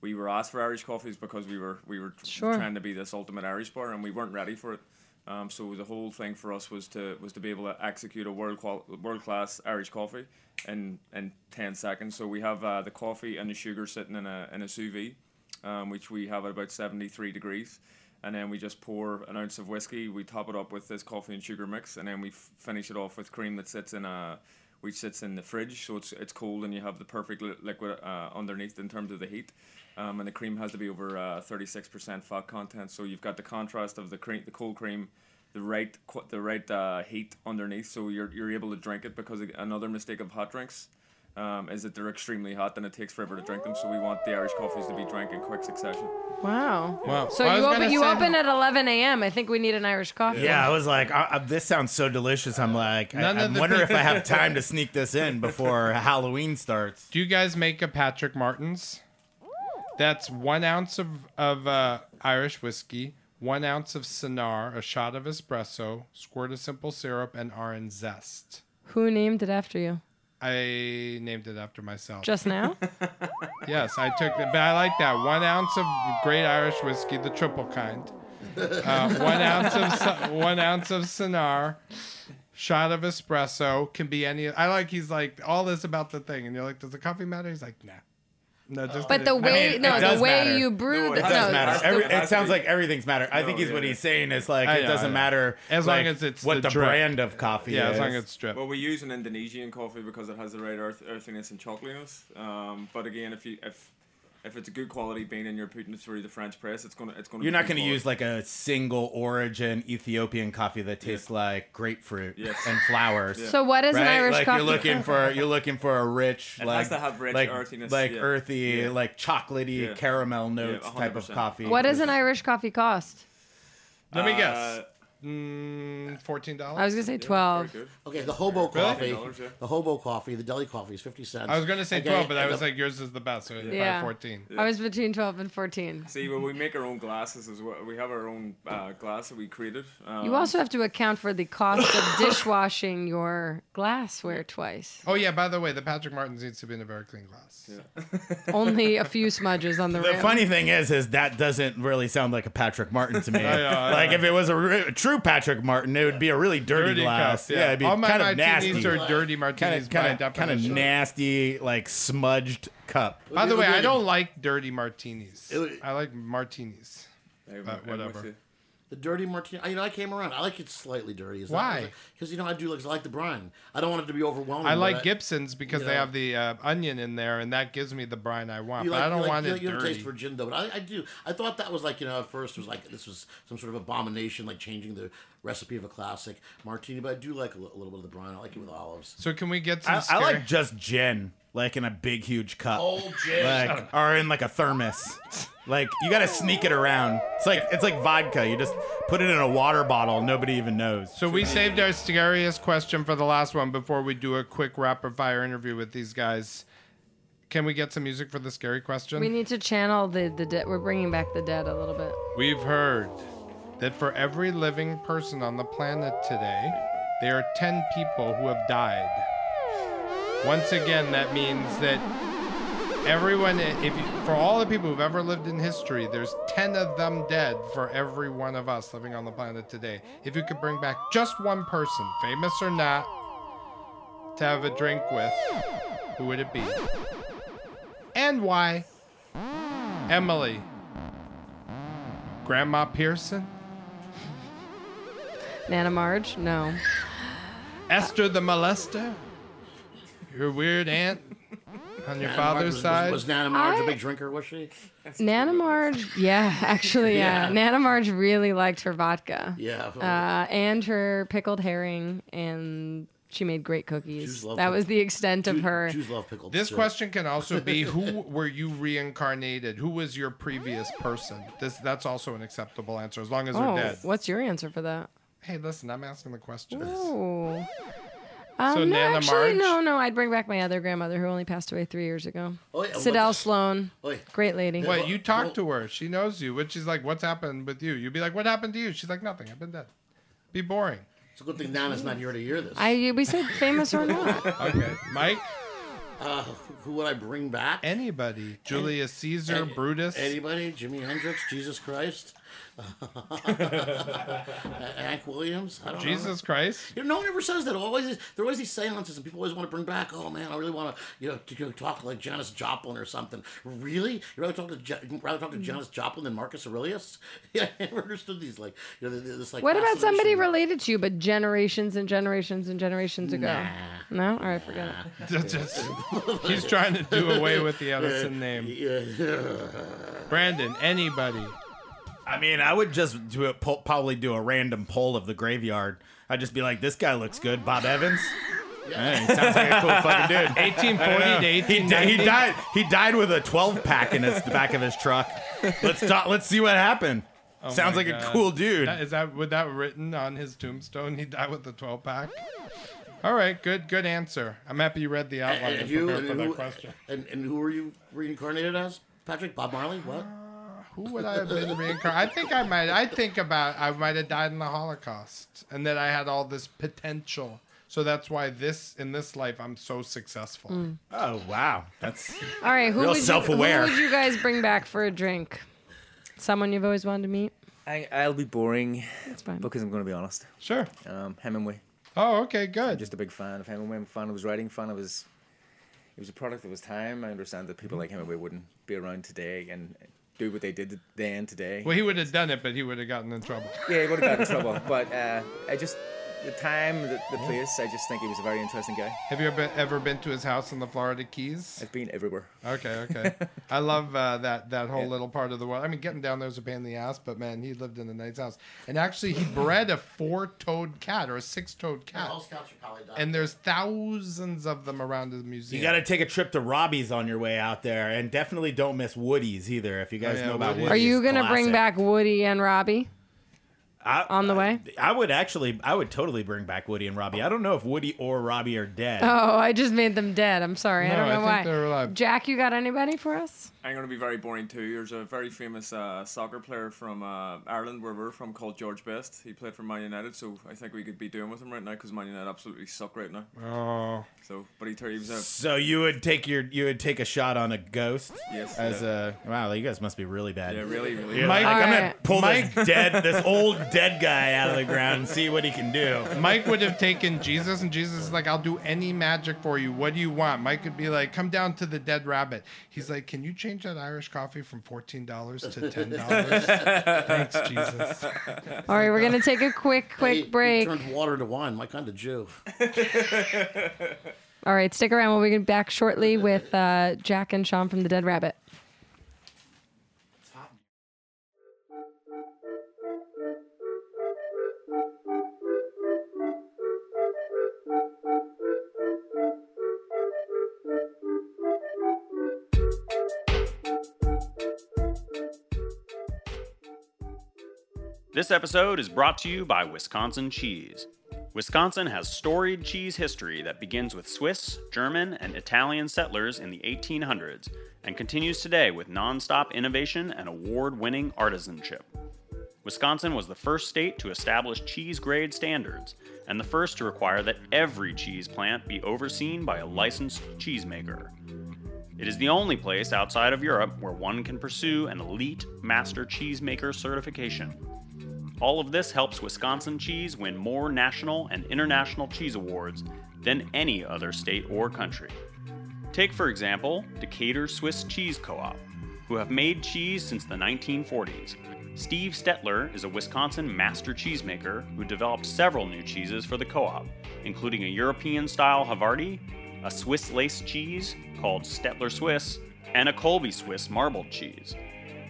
We were asked for Irish coffees because we were we were Sure. trying to be this ultimate Irish bar, and we weren't ready for it. Um, so the whole thing for us was to was to be able to execute a world qual- world class Irish coffee in in ten seconds. So we have uh, the coffee and the sugar sitting in a in a sous vide, um, which we have at about seventy three degrees, and then we just pour an ounce of whiskey. We top it up with this coffee and sugar mix, and then we f- finish it off with cream that sits in a which sits in the fridge, so it's it's cold and you have the perfect li- liquid uh, underneath in terms of the heat. Um, and the cream has to be over uh, 36% fat content, so you've got the contrast of the cream, the cold cream, the right qu- the right uh, heat underneath, so you're you're able to drink it. Because another mistake of hot drinks um, is that they're extremely hot and it takes forever to drink them. So we want the Irish coffees to be drank in quick succession. Wow. Wow. So I was you open gonna you say- open at 11 a.m. I think we need an Irish coffee. Yeah, I was like, I, I, this sounds so delicious. I'm like, I, None I of the wonder if I have time to sneak this in before Halloween starts. Do you guys make a Patrick Martin's? That's one ounce of, of uh, Irish whiskey, one ounce of Sonar, a shot of espresso, squirt of simple syrup, and orange zest. Who named it after you? I named it after myself. Just now? yes, I took it, but I like that. One ounce of great Irish whiskey, the triple kind. Uh, one ounce of one ounce of Sonar, shot of espresso can be any. I like. He's like all this about the thing, and you're like, does the coffee matter? He's like, nah. No, just But the way mean, no, it the way matter. you brew No, the it It does does matter. Every, it sounds like everything's matter. I No, think he's yeah, what yeah. he's saying is like I it know, doesn't I matter As long like, as it's what the the, drip. brand of coffee yeah, is. as long as it's drip. Well, we use an Indonesian coffee because it has the right earth, earthiness and chocolatiness. Um, but again, if you if if it's a good quality bean and you're putting it through the French press, it's gonna it's gonna. You're be not going to quality. use like a single origin Ethiopian coffee that tastes like grapefruit Yes. and flowers. So what is right? an Irish like coffee? you're looking for you're looking for a rich It like has to have rich like, earthiness, like yeah. earthy Yeah. like chocolatey Yeah. caramel notes type of coffee. what does an Irish coffee cost? Let me Uh, guess. Mm, fourteen dollars. I was gonna say twelve. Okay, the hobo coffee, $10, yeah. the hobo coffee, the deli coffee is fifty cents. I was gonna say Okay, twelve, but I and was the- like, yours is the best. So yeah. Yeah. fourteen. I was between twelve and fourteen. See, well, we make our own glasses as well. We have our own uh, glass that we created. Um, You also have to account for the cost of dishwashing your glassware twice. Oh yeah. By the way, the Patrick Martins needs to be in a very clean glass. Only a few smudges on the, The rim. funny thing is, is that doesn't really sound like a Patrick Martin to me. I know, I like know. if it was a, re- a true Patrick Martin, it would be a really dirty, Dirty glass. cup, yeah. it'd be All my kind of martinis nasty. are dirty martinis kind of kind of nasty, like smudged cup. By the way, I don't like dirty martinis. Would- I like martinis. But whatever. The dirty martini. I- You know, I came around. I like it slightly dirty. Is Why? Because you know I do like I like the brine. I don't want it to be overwhelming. I like Gibsons because you they have the uh, onion in there, and that gives me the brine I want. But like, I don't like, want you it you dirty. taste for gin though, but I, I do. I thought that was like you know at first it was like this was some sort of abomination, like changing the recipe of a classic martini. But I do like a, little bit of the brine. I like it with olives. so can we get some? I, I scary- like just gin, like in a big, huge cup, Old gin. like or in like a thermos. Like you got to sneak it around. It's like it's like vodka. You just put it in a water bottle. Nobody even knows. So we saved our scariest question for the last one before we do a quick rapid fire interview with these guys. Can we get some music for the scary question? We need to channel the the dead. We're bringing back the dead a little bit. We've heard that for every living person on the planet today, there are 10 people who have died. Once again, that means that everyone, if you, for all the people who've ever lived in history, there's 10 of them dead for every one of us living on the planet today. If you could bring back just one person, famous or not, to have a drink with, who would it be? And why? Emily. Grandma Pearson? Nana Marge? No. Esther the molester? Your weird aunt on your Nana father's was, side? Was, was Nana Marge a I- big drinker? Was she? Nana Marge? Yeah, actually, yeah. Yeah. Nana Marge really liked her vodka. Yeah. Uh, and her pickled herring, and she made great cookies. Jews love That pic- was the extent of Jew- her. Jews love pickled. this too. question can also be who were you reincarnated? Who was your previous person? This that's also an acceptable answer as long as they're Oh, dead. what's your answer for that? Hey, listen, I'm asking the question. Oh. Um, So no, Nana actually, Marge? no, no. I'd bring back my other grandmother who only passed away three years ago. Oh, yeah, Sidell what's- Sloan. Oi. Great lady. Wait, you talk to her. She knows you. Which she's like, what's happened with you? You'd be like, what happened to you? She's like, nothing. I've been dead. Be boring. It's a good thing Nana's not here to hear this. I we said famous or not. Okay, Mike. uh, who would I bring back? Anybody? Julius Caesar, Any- Brutus. Anybody? Jimi Hendrix, Jesus Christ, Hank Williams. I don't know. Jesus Christ. You know, no one ever says that. Always, there are always these seances, and people always want to bring back. Oh man, I really want to, you know, to go talk like Janis Joplin or something. Really? You rather talk to Ja- rather talk to mm. Janis Joplin than Marcus Aurelius? Yeah, I never understood these. Like, you know, this like. What about somebody related to you, but generations and generations and generations ago? Nah. No? All right, forget it. Just- just- he's trying to do away with the Edison name. Brandon, anybody. I mean, I would just do it. Po- probably do a random poll of the graveyard. I'd just be like, "This guy looks good, Bob Evans." Yeah, he sounds like a cool fucking dude. 1840 to He, di- he died. He died with a 12 pack in his the back of his truck. Let's talk. Let's see what happened. Oh Sounds my like a God. cool dude. That, is that with that written on his tombstone? He died with the 12 pack. All right, good, good answer. I'm happy you read the outline And, and you, prepared and, for that who, question. and, and who were you reincarnated as? Patrick Bob Marley? What? Who would I have been reincarnated? I think I might. I think about I might have died in the Holocaust, and that I had all this potential. So that's why this in this life I'm so successful. Oh wow, that's All right, who Real would, you, who would you guys bring back for a drink? Someone you've always wanted to meet? I, I'll be boring That's fine. because I'm going to be honest. Sure. Um, Hemingway. Oh, okay, I'm good. just a big fan of Hemingway. I'm a fan of his writing, fan of his. It was a product of his time. I understand that people like Hemingway wouldn't be around today and do what they did then today. Well, he would have done it, but he would have gotten in trouble. Yeah, he would have gotten in trouble. But uh, I just the time, the, the place. I just think he was a very interesting guy. Have you ever, ever been to his house in the Florida Keys? I've been everywhere. Okay, okay. I love uh, that that whole little part of the world. I mean, getting down there was a pain in the ass, but man, he lived in a nice house. And actually, he bred a four-toed cat or a six-toed cat. All scouts should probably. And there's thousands of them around the museum. You got to take a trip to Robbie's on your way out there, and definitely don't miss Woody's either. If you guys Oh, yeah, know about Woody's. Woody's, Are you gonna bring back Woody and Robbie? I, on the way? I would actually, I would totally bring back Woody and Robbie. I don't know if Woody or Robbie are dead. Oh, I just made them dead. I'm sorry. I don't I know think why. they're alive. Jack, you got anybody for us? I'm going to be very boring too. There's a very famous uh, soccer player from uh, Ireland, where we're from, called George Best. He played for Man United, so I think we could be doing with him right now because Man United absolutely suck right now. Oh. So, but he, he was a So you would take your, you would take a shot on a ghost. Yes, As yeah. a wow, you guys must be really bad. Yeah, really, really You're bad. like, I'm gonna Alright. pull Mike- this dead, this old dead guy out of the ground and see what he can do. Mike would have taken Jesus, and Jesus is like, "I'll do any magic for you. What do you want?" Mike would be like, "Come down to the dead rabbit." He's like, "Can you change that Irish coffee from fourteen dollars to ten dollars?" Thanks, Jesus. All right, we're gonna take a quick, quick He- he break. turned water to wine. My kind of Jew. All right, stick around. We'll be back shortly with uh, Jack and Sean from the Dead Rabbit. This episode is brought to you by Wisconsin Cheese. Wisconsin has storied cheese history that begins with Swiss, German, and Italian settlers in the 1800s and continues today with nonstop innovation and award winning artisanship. Wisconsin was the first state to establish cheese grade standards and the first to require that every cheese plant be overseen by a licensed cheesemaker. It is the only place outside of Europe where one can pursue an elite master cheesemaker certification. All of this helps Wisconsin cheese win more national and international cheese awards than any other state or country. Take, for example, Decatur Swiss Cheese Co op, who have made cheese since the 1940s. Steve Stettler is a Wisconsin master cheesemaker who developed several new cheeses for the co op, including a European style Havarti, a Swiss lace cheese called Stettler Swiss, and a Colby Swiss marbled cheese.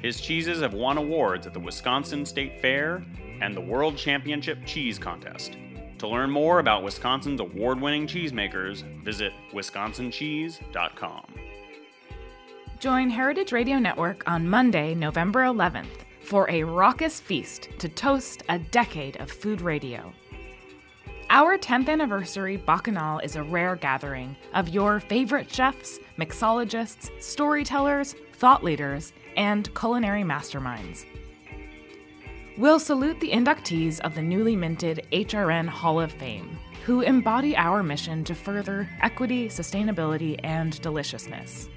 His cheeses have won awards at the Wisconsin State Fair and the World Championship Cheese Contest. To learn more about Wisconsin's award winning cheesemakers, visit wisconsincheese.com. Join Heritage Radio Network on Monday, November 11th for a raucous feast to toast a decade of food radio. Our 10th anniversary Bacchanal is a rare gathering of your favorite chefs, mixologists, storytellers, thought leaders, and culinary masterminds. We'll salute the inductees of the newly minted HRN Hall of Fame, who embody our mission to further equity, sustainability, and deliciousness.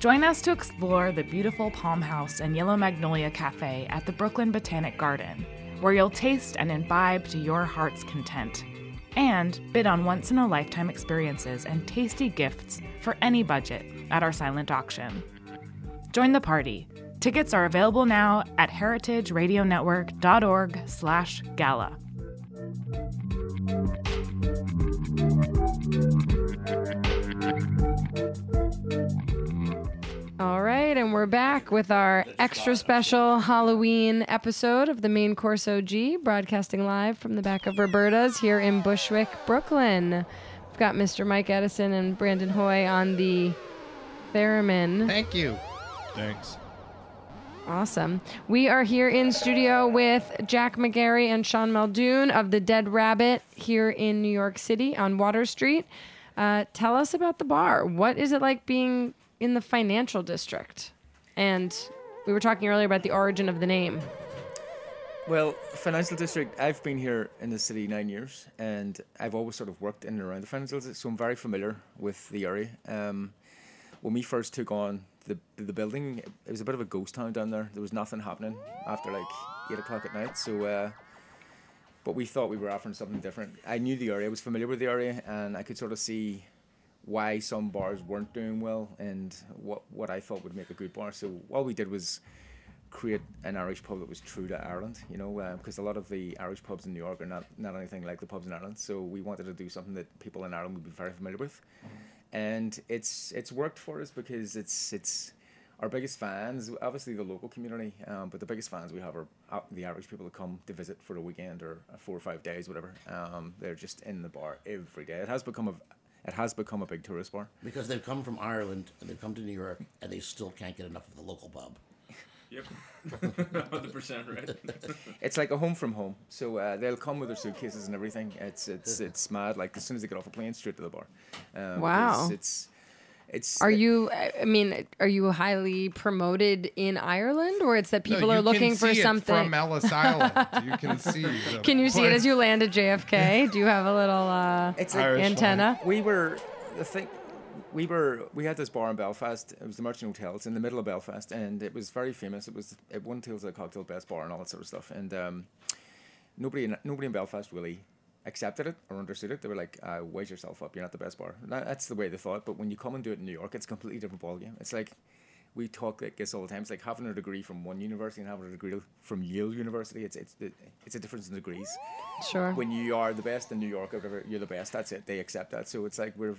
Join us to explore the beautiful Palm House and Yellow Magnolia Cafe at the Brooklyn Botanic Garden, where you'll taste and imbibe to your heart's content. And bid on once in a lifetime experiences and tasty gifts for any budget at our silent auction. Join the party. Tickets are available now at heritageradionetwork.org/gala. All right, and we're back with our extra special Halloween episode of the Main Course OG, broadcasting live from the back of Roberta's here in Bushwick, Brooklyn. We've got Mr. Mike Edison and Brandon Hoy on the theremin. Thank you. Thanks. Awesome. We are here in studio with Jack McGarry and Sean Muldoon of the Dead Rabbit here in New York City on Water Street. Uh, tell us about the bar. What is it like being in the financial district? And we were talking earlier about the origin of the name. Well, financial district. I've been here in the city nine years, and I've always sort of worked in and around the financial district, so I'm very familiar with the area. Um, when we first took on the the building, it was a bit of a ghost town down there. There was nothing happening after like eight o'clock at night. So, uh, but we thought we were offering something different. I knew the area, I was familiar with the area, and I could sort of see why some bars weren't doing well and what what I thought would make a good bar. So all we did was create an Irish pub that was true to Ireland, you know, because a lot of the Irish pubs in New York are not, not anything like the pubs in Ireland. So we wanted to do something that people in Ireland would be very familiar with, and it's it's worked for us because it's it's our biggest fans, obviously the local community, um, but the biggest fans we have are the Irish people that come to visit for a weekend or four or five days, whatever. Um, they're just in the bar every day. It has become a it has become a big tourist bar. Because they've come from Ireland and they've come to New York and they still can't get enough of the local pub. Yep. 100% right. it's like a home from home. So uh, they'll come with their suitcases and everything. It's it's it's mad. Like as soon as they get off a plane, straight to the bar. Um, Wow. It's it's, it's Are you? I mean, are you highly promoted in Ireland, or it's that people you are looking for something? from Ellis Island. You can see. Can you see it as you land at JFK? Do you have a little uh, It's like Irish antenna? We were the thing. We were we had this bar in Belfast. It was the Merchant Hotel. It's in the middle of Belfast, and it was very famous. It was it won Tales of the Cocktail Best Bar and all that sort of stuff. And um, nobody in, nobody in Belfast really accepted it or understood it. They were like, uh, "Wise yourself up. You're not the best bar." That, that's the way they thought. But when you come and do it in New York, it's a completely different ballgame. It's like we talk like this all the time. It's like having a degree from one university and having a degree from Yale University. It's it's the, it's a difference in degrees. Sure. When you are the best in New York, or whatever, you're the best. That's it. They accept that. So it's like we're.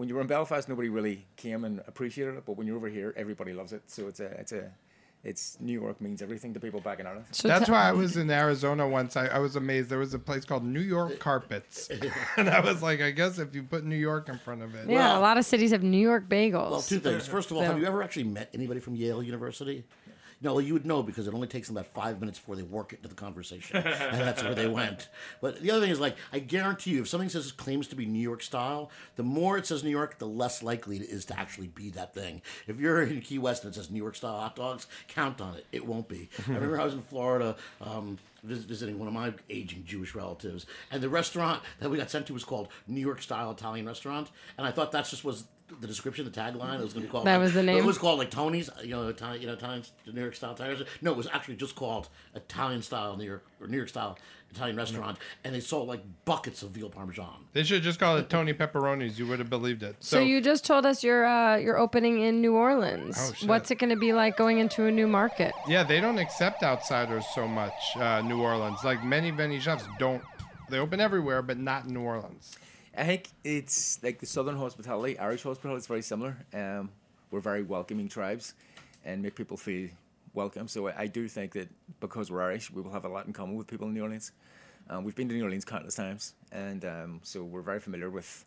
When you were in Belfast, nobody really came and appreciated it, but when you're over here, everybody loves it. So it's a, it's a, it's New York means everything to people back in Ireland. So That's why I was in Arizona once. I, I was amazed. There was a place called New York Carpets. and I was like, I guess if you put New York in front of it. Yeah, a lot of cities have New York bagels. Well, two things. First of all, So- have you ever actually met anybody from Yale University? No, you would know because it only takes them about five minutes before they work it into the conversation, and that's where they went. But the other thing is, like, I guarantee you, if something says it claims to be New York style, the more it says New York, the less likely it is to actually be that thing. If you're in Key West and it says New York style hot dogs, count on it; it won't be. I remember I was in Florida. Um, Visiting one of my aging Jewish relatives, and the restaurant that we got sent to was called New York Style Italian Restaurant, and I thought that just was the description, the tagline. It was going to be called. That like- was the name? It was called like Tony's, you know, Italian, you know, Italian, New York style Italian. restaurant. No, it was actually just called Italian style New York or New York style Italian restaurant, and they sold like buckets of veal parmesan. They should just call it Tony Pepperonis. You would have believed it. So, you just told us you're uh, you're opening in New Orleans. Oh, shit. What's it going to be like going into a new market? Yeah, they don't accept outsiders so much. Uh, New Orleans, like many many chefs, don't. They open everywhere, but not in New Orleans. I think it's like the Southern hospitality, Irish hospitality is very similar. Um, we're very welcoming tribes and make people feel welcome. So I, I do think that because we're Irish, we will have a lot in common with people in New Orleans. Um, we've been to New Orleans countless times, and um, so we're very familiar with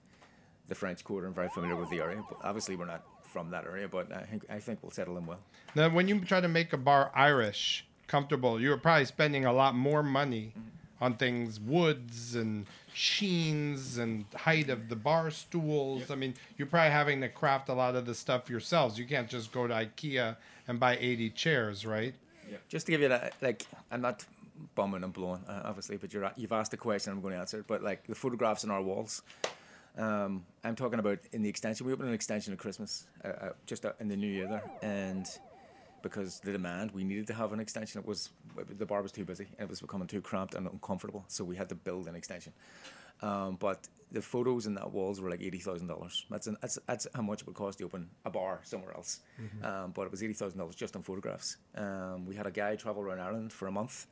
the French Quarter and very familiar with the area. But obviously, we're not from that area, but I think I think we'll settle in well. Now, when you try to make a bar Irish comfortable, you're probably spending a lot more money on things, woods and sheens and height of the bar stools. I mean, you're probably having to craft a lot of the stuff yourselves. You can't just go to IKEA and buy 80 chairs, right? Just to give you that, like, I'm not bumming and blowing, uh, obviously, but you're, you've asked a question, I'm going to answer it. But, like, the photographs on our walls, um, I'm talking about in the extension. We opened an extension at Christmas, uh, uh, just uh, in the new year there. And because the demand, we needed to have an extension. It was, the bar was too busy and it was becoming too cramped and uncomfortable. So we had to build an extension. Um, but the photos in that walls were like eighty thousand dollars. That's an, that's that's how much it would cost to open a bar somewhere else. Mhm. Um, but it was eighty thousand dollars just on photographs. Um, we had a guy travel around Ireland for a month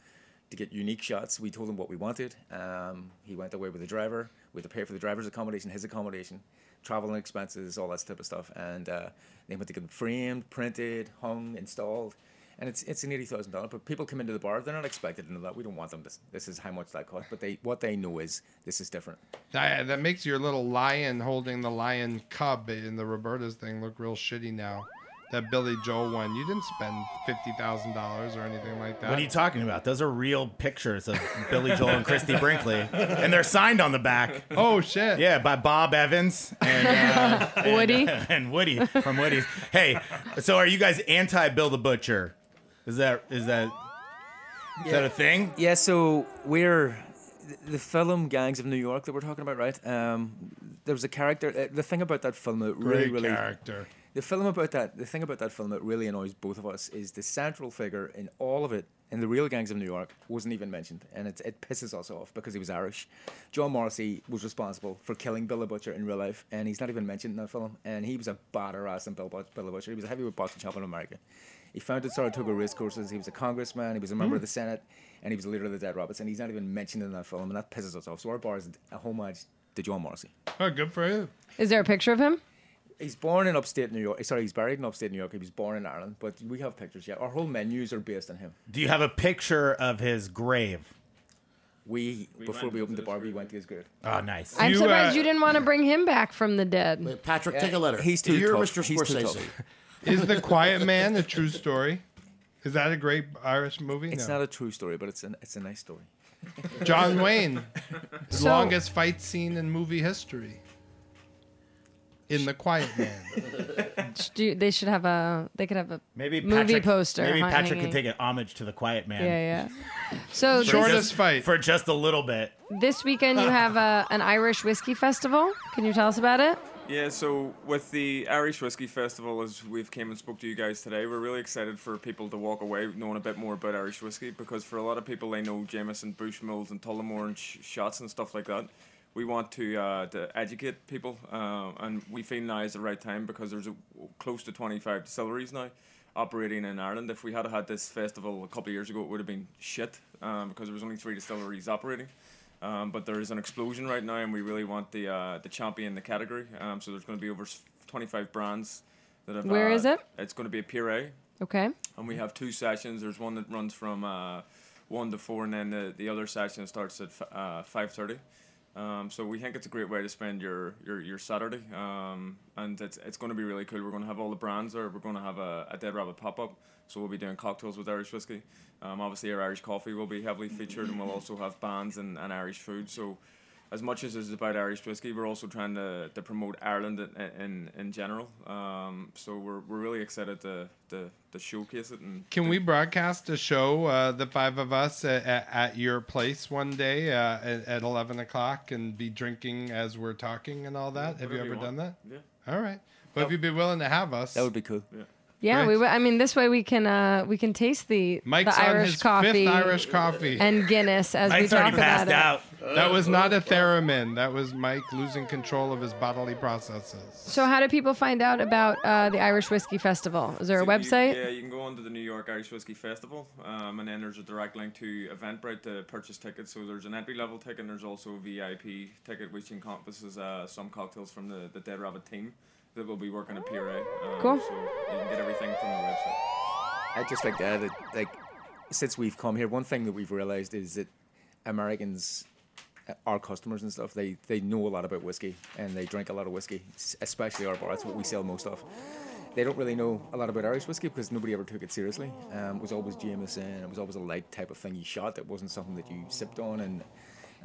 to get unique shots. We told him what we wanted. Um, he went away with the driver. We had to pay for the driver's accommodation, his accommodation, traveling expenses, all that type of stuff. And uh, then went to get them framed, printed, hung, installed. And it's it's an eighty thousand dollar. But people come into the bar, they're not expected to know that. We don't want them. This this is how much that cost. But they what they know is this is different. That, that makes your little lion holding the lion cub in the Roberta's thing look real shitty now. That Billy Joel one, you didn't spend fifty thousand dollars or anything like that. What are you talking about? Those are real pictures of Billy Joel and Christy Brinkley, and they're signed on the back. Oh shit! Yeah, by Bob Evans and uh, and, Woody. uh, and Woody from Woody's. Hey, so are you guys anti Bill the Butcher? Is that is that is that a thing? Yeah, so we're the film Gangs of New York that we're talking about, right? Um, there was a character. Uh, the thing about that film that really, Great really character. The film about that, the thing about that film that really annoys both of us is the central figure in all of it, in the real Gangs of New York, wasn't even mentioned, and it it pisses us off because he was Irish. John Morrissey was responsible for killing Bill the Butcher in real life, and he's not even mentioned in that film. And he was a badder ass than Bill, But- Bill Butcher. He was a heavyweight boxing champion in America. He founded Saratoga race courses. He was a congressman. He was a member of the Senate, and he was the leader of the Dead Rabbits. And he's not even mentioned in that film, and that pisses us off. So our bar is a homage to John Morrissey. Oh, good for you. Is there a picture of him? He's born in upstate New York. Sorry, he's buried in upstate New York. He was born in Ireland, but we have pictures. Yeah, our whole menus are based on him. Do you have a picture of his grave? We, before we opened the bar, we went to his grave. Oh, nice. I'm You, surprised uh, you didn't want to bring him back from the dead. Patrick, Yeah, take a letter. he's too Dear tough. Mr. He's too Scorsese. tough. Is the Quiet Man a true story? Is that a great Irish movie? It's No. not a true story, but it's an it's a nice story. John Wayne, So- longest fight scene in movie history. In The Quiet Man. Should you- they should have a. They could have a Maybe movie Patrick, poster. Maybe Patrick hanging. could take an homage to the Quiet Man. Yeah, yeah. So this, Shortest fight. for just a little bit. this weekend you have a, an Irish whiskey festival. Can you tell us about it? Yeah, so with the Irish Whiskey Festival, as we've came and spoke to you guys today, we're really excited for people to walk away knowing a bit more about Irish whiskey because for a lot of people they know Jameson, Bushmills, and Tullamore and sh- shots and stuff like that. We want to uh, to educate people, uh, and we feel now is the right time because there's a, close to 25 distilleries now operating in Ireland. If we had had this festival a couple of years ago, it would have been shit um, because there was only three distilleries operating. Um, but there is an explosion right now, and we really want the uh, the champion the category. Um, so there's going to be over 25 brands that have. Where uh, is it? It's going to be a Pier A, Okay. and we have two sessions. There's one that runs from uh, one to four, and then the, the other session starts at f- uh, 5:30. Um, so we think it's a great way to spend your your, your Saturday, um, and it's it's going to be really cool. We're going to have all the brands there. We're going to have a, a Dead Rabbit pop up. So we'll be doing cocktails with Irish whiskey. Um, obviously, our Irish coffee will be heavily featured, and we'll also have bands and, and Irish food. So, as much as it's about Irish whiskey, we're also trying to, to promote Ireland in in, in general. Um, so we're, we're really excited to, to, to showcase it. And Can we broadcast a show, uh, the five of us, at, at, at your place one day uh, at, at 11 o'clock and be drinking as we're talking and all that? Have you ever you done that? want. All right. Well, if you'd be willing to have us. That would be cool. Yeah. Yeah, Great. we. would- I mean, this way we can uh, we can taste the Mike's the on Irish his coffee fifth Irish coffee. and Guinness as Mike's we talk already passed about it. out. that was not a theremin. That was Mike losing control of his bodily processes. So, how do people find out about uh, the Irish Whiskey Festival? Is there a So you- website? yeah, you can go onto the New York Irish Whiskey Festival, um, and then there's a direct link to Eventbrite to purchase tickets. So there's an entry level ticket, and there's also a VIP ticket, which encompasses uh, some cocktails from the, the Dead Rabbit team that will be working at Pier A. Um, Cool. So you can get everything from the website. I'd just like to add that, like, since we've come here, one thing that we've realized is that Americans, uh, our customers and stuff, they, they know a lot about whiskey and they drink a lot of whiskey, especially our bar. That's what we sell most of. They don't really know a lot about Irish whiskey because nobody ever took it seriously. Um, it was always Jameson. It was always a light type of thing you shot. It wasn't something that you sipped on and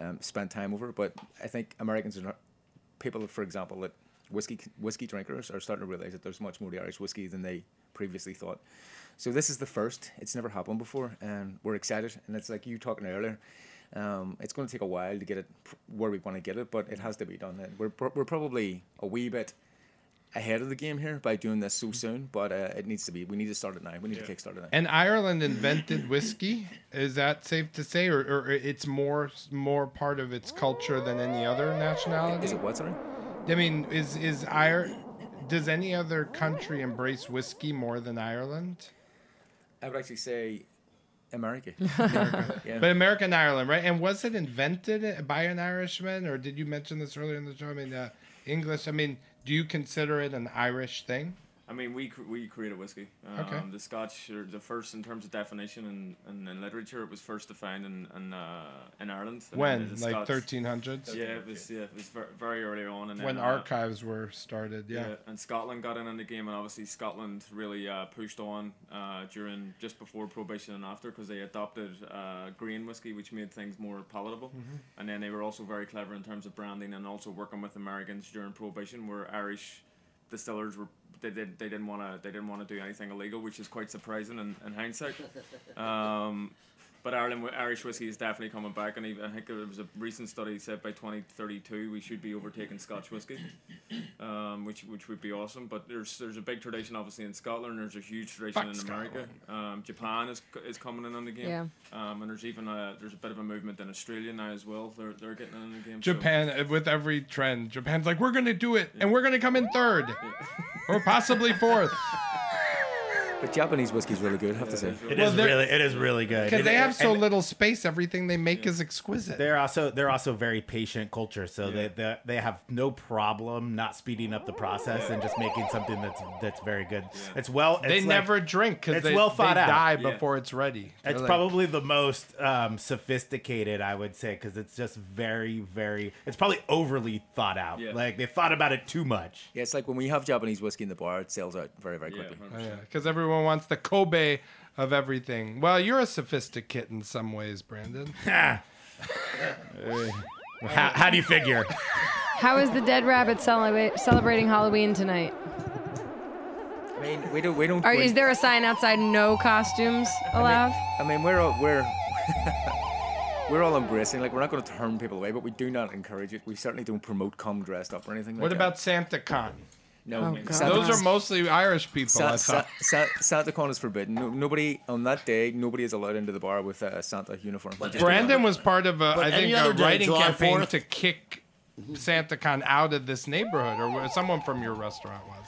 um, spent time over. But I think Americans are not people, for example, that whiskey whiskey drinkers are starting to realize that there's much more to Irish whiskey than they previously thought. So this is the first. It's never happened before, and we're excited. And it's like you talking earlier. Um, it's going to take a while to get it where we want to get it, but it has to be done. And we're pro- we're probably a wee bit ahead of the game here by doing this so soon, but uh, it needs to be. We need to start it now. We need to kickstart it now. And Ireland invented whiskey. Is that safe to say, or, or it's more more part of its culture than any other nationality? Is it what, sorry? I mean, is is Ire? Does any other country embrace whiskey more than Ireland? I would actually say America. yeah. But America and Ireland, right? And was it invented by an Irishman, or did you mention this earlier in the show? I mean, uh, English. I mean, do you consider it an Irish thing? I mean, we cr- we created whiskey. Um, Okay. The Scotch are the first in terms of definition and, and, literature. It was first defined in in, uh, in Ireland. And then When, the like thirteen hundreds? Yeah, it was yeah, it was ver- very early on. And When then, uh, archives were started, yeah. and Scotland got in on the game, and obviously Scotland really uh, pushed on uh, during just before Prohibition and after because they adopted uh, grain whiskey, which made things more palatable. Mhm. And then they were also very clever in terms of branding and also working with Americans during Prohibition, where Irish distillers were they did they didn't want to they didn't want to do anything illegal, which is quite surprising in, in hindsight. Um, but Ireland, Irish whiskey is definitely coming back, and even- I think there was a recent study said by 2032 we should be overtaking Scotch whiskey, um, which which would be awesome. But there's there's a big tradition obviously in Scotland. There's a huge tradition Fuck in America. Um, Japan is is coming in on the game. Yeah. Um, and there's even a there's a bit of a movement in Australia now as well. They're they're getting in on the game. Japan, uh, with every trend, Japan's like, we're gonna do it, and we're gonna come in third, or possibly fourth. But Japanese whiskey is really good, I have to say. It Well, they're- really, it is really good. Because And- they have so and little space, everything they make is exquisite. They're also they're also very patient culture, so they, they they have no problem not speeding up the process and just making something that's that's very good. It's well. They like- never drink because it's they, well thought they out. die Yeah. before it's ready. They're It's like- probably the most um, sophisticated, I would say, because it's just very, very. It's probably overly thought out. Yeah. Like they thought about it too much. Yeah, it's like when we have Japanese whiskey in the bar, it sells out very, very Yeah, quickly. 100%. because everyone everyone wants the Kobe of everything. Well, you're a sophisticate in some ways, Brandon. how, how do you figure? How is the dead rabbit celebra- celebrating Halloween tonight? I mean, we don't. We don't. Are, we- is there a sign outside? No costumes allowed. I mean, we're all, we're we're all embracing. Like, we're not going to turn people away, but we do not encourage it. We certainly don't promote come dressed up or anything. Like that. What like about Santa Con? That. No, Oh, Those Claus- are mostly Irish people. Sa- I Sa- Sa- Santa Con is forbidden. No, nobody on that day. Nobody is allowed into the bar with a Santa uniform. Brandon was part of a, But I think, a day, writing July campaign 4th? to kick mm-hmm. SantaCon out of this neighborhood, or someone from your restaurant was.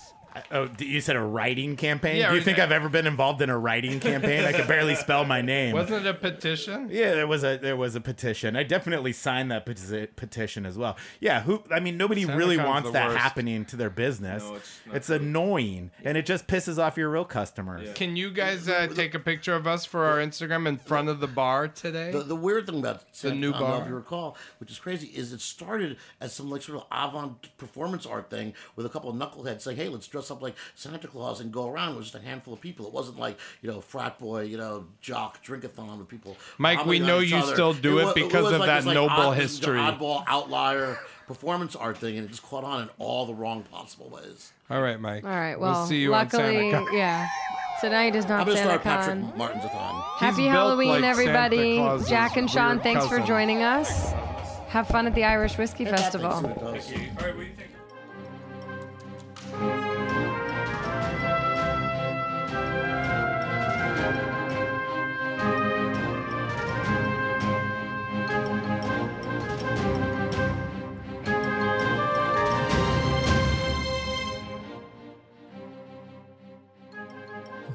Oh, you said a writing campaign? Yeah, do you think I've ever been involved in a writing campaign? I could barely spell my name. Wasn't it a petition? Yeah, there was a there was a petition. I definitely signed that peti- petition as well. Yeah, who? I mean, nobody really SantaCon's wants that worst. happening to their business. No, it's it's annoying, and it just pisses off your real customers. Can you guys uh, take a picture of us for our Instagram in front of the bar today? The, the weird thing about Santa new Con, bar. if you recall, which is crazy, is it started as some like sort of avant performance art thing with a couple of knuckleheads saying, "Hey, let's dress up like Santa Claus and go around." It was just a handful of people. It wasn't like you know frat boy, you know jock drinkathon with people. Mike, we know you other. still do it wa- because was of like that this, like, noble odd- this history. oddball outlier performance art thing, and it just caught on in all the wrong possible ways. All right, Mike. All right. Well, we'll Well, see you luckily, on SantaCon. yeah. Tonight is I'm not gonna start Santa Patrick Martin's a con. Happy built Halloween, like everybody. Jack and Sean, weird thanks for joining us. Have fun at the Irish Whiskey Festival.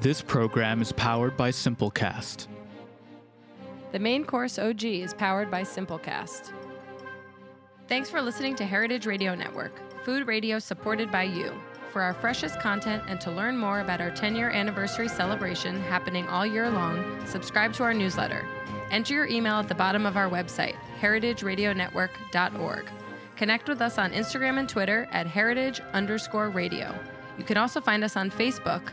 This program is powered by Simplecast. The main course OG is powered by Simplecast. Thanks for listening to Heritage Radio Network, food radio supported by you. For our freshest content and to learn more about our 10 year anniversary celebration happening all year long, subscribe to our newsletter. Enter your email at the bottom of our website, heritageradionetwork.org. Connect with us on Instagram and Twitter at heritage underscore radio. You can also find us on Facebook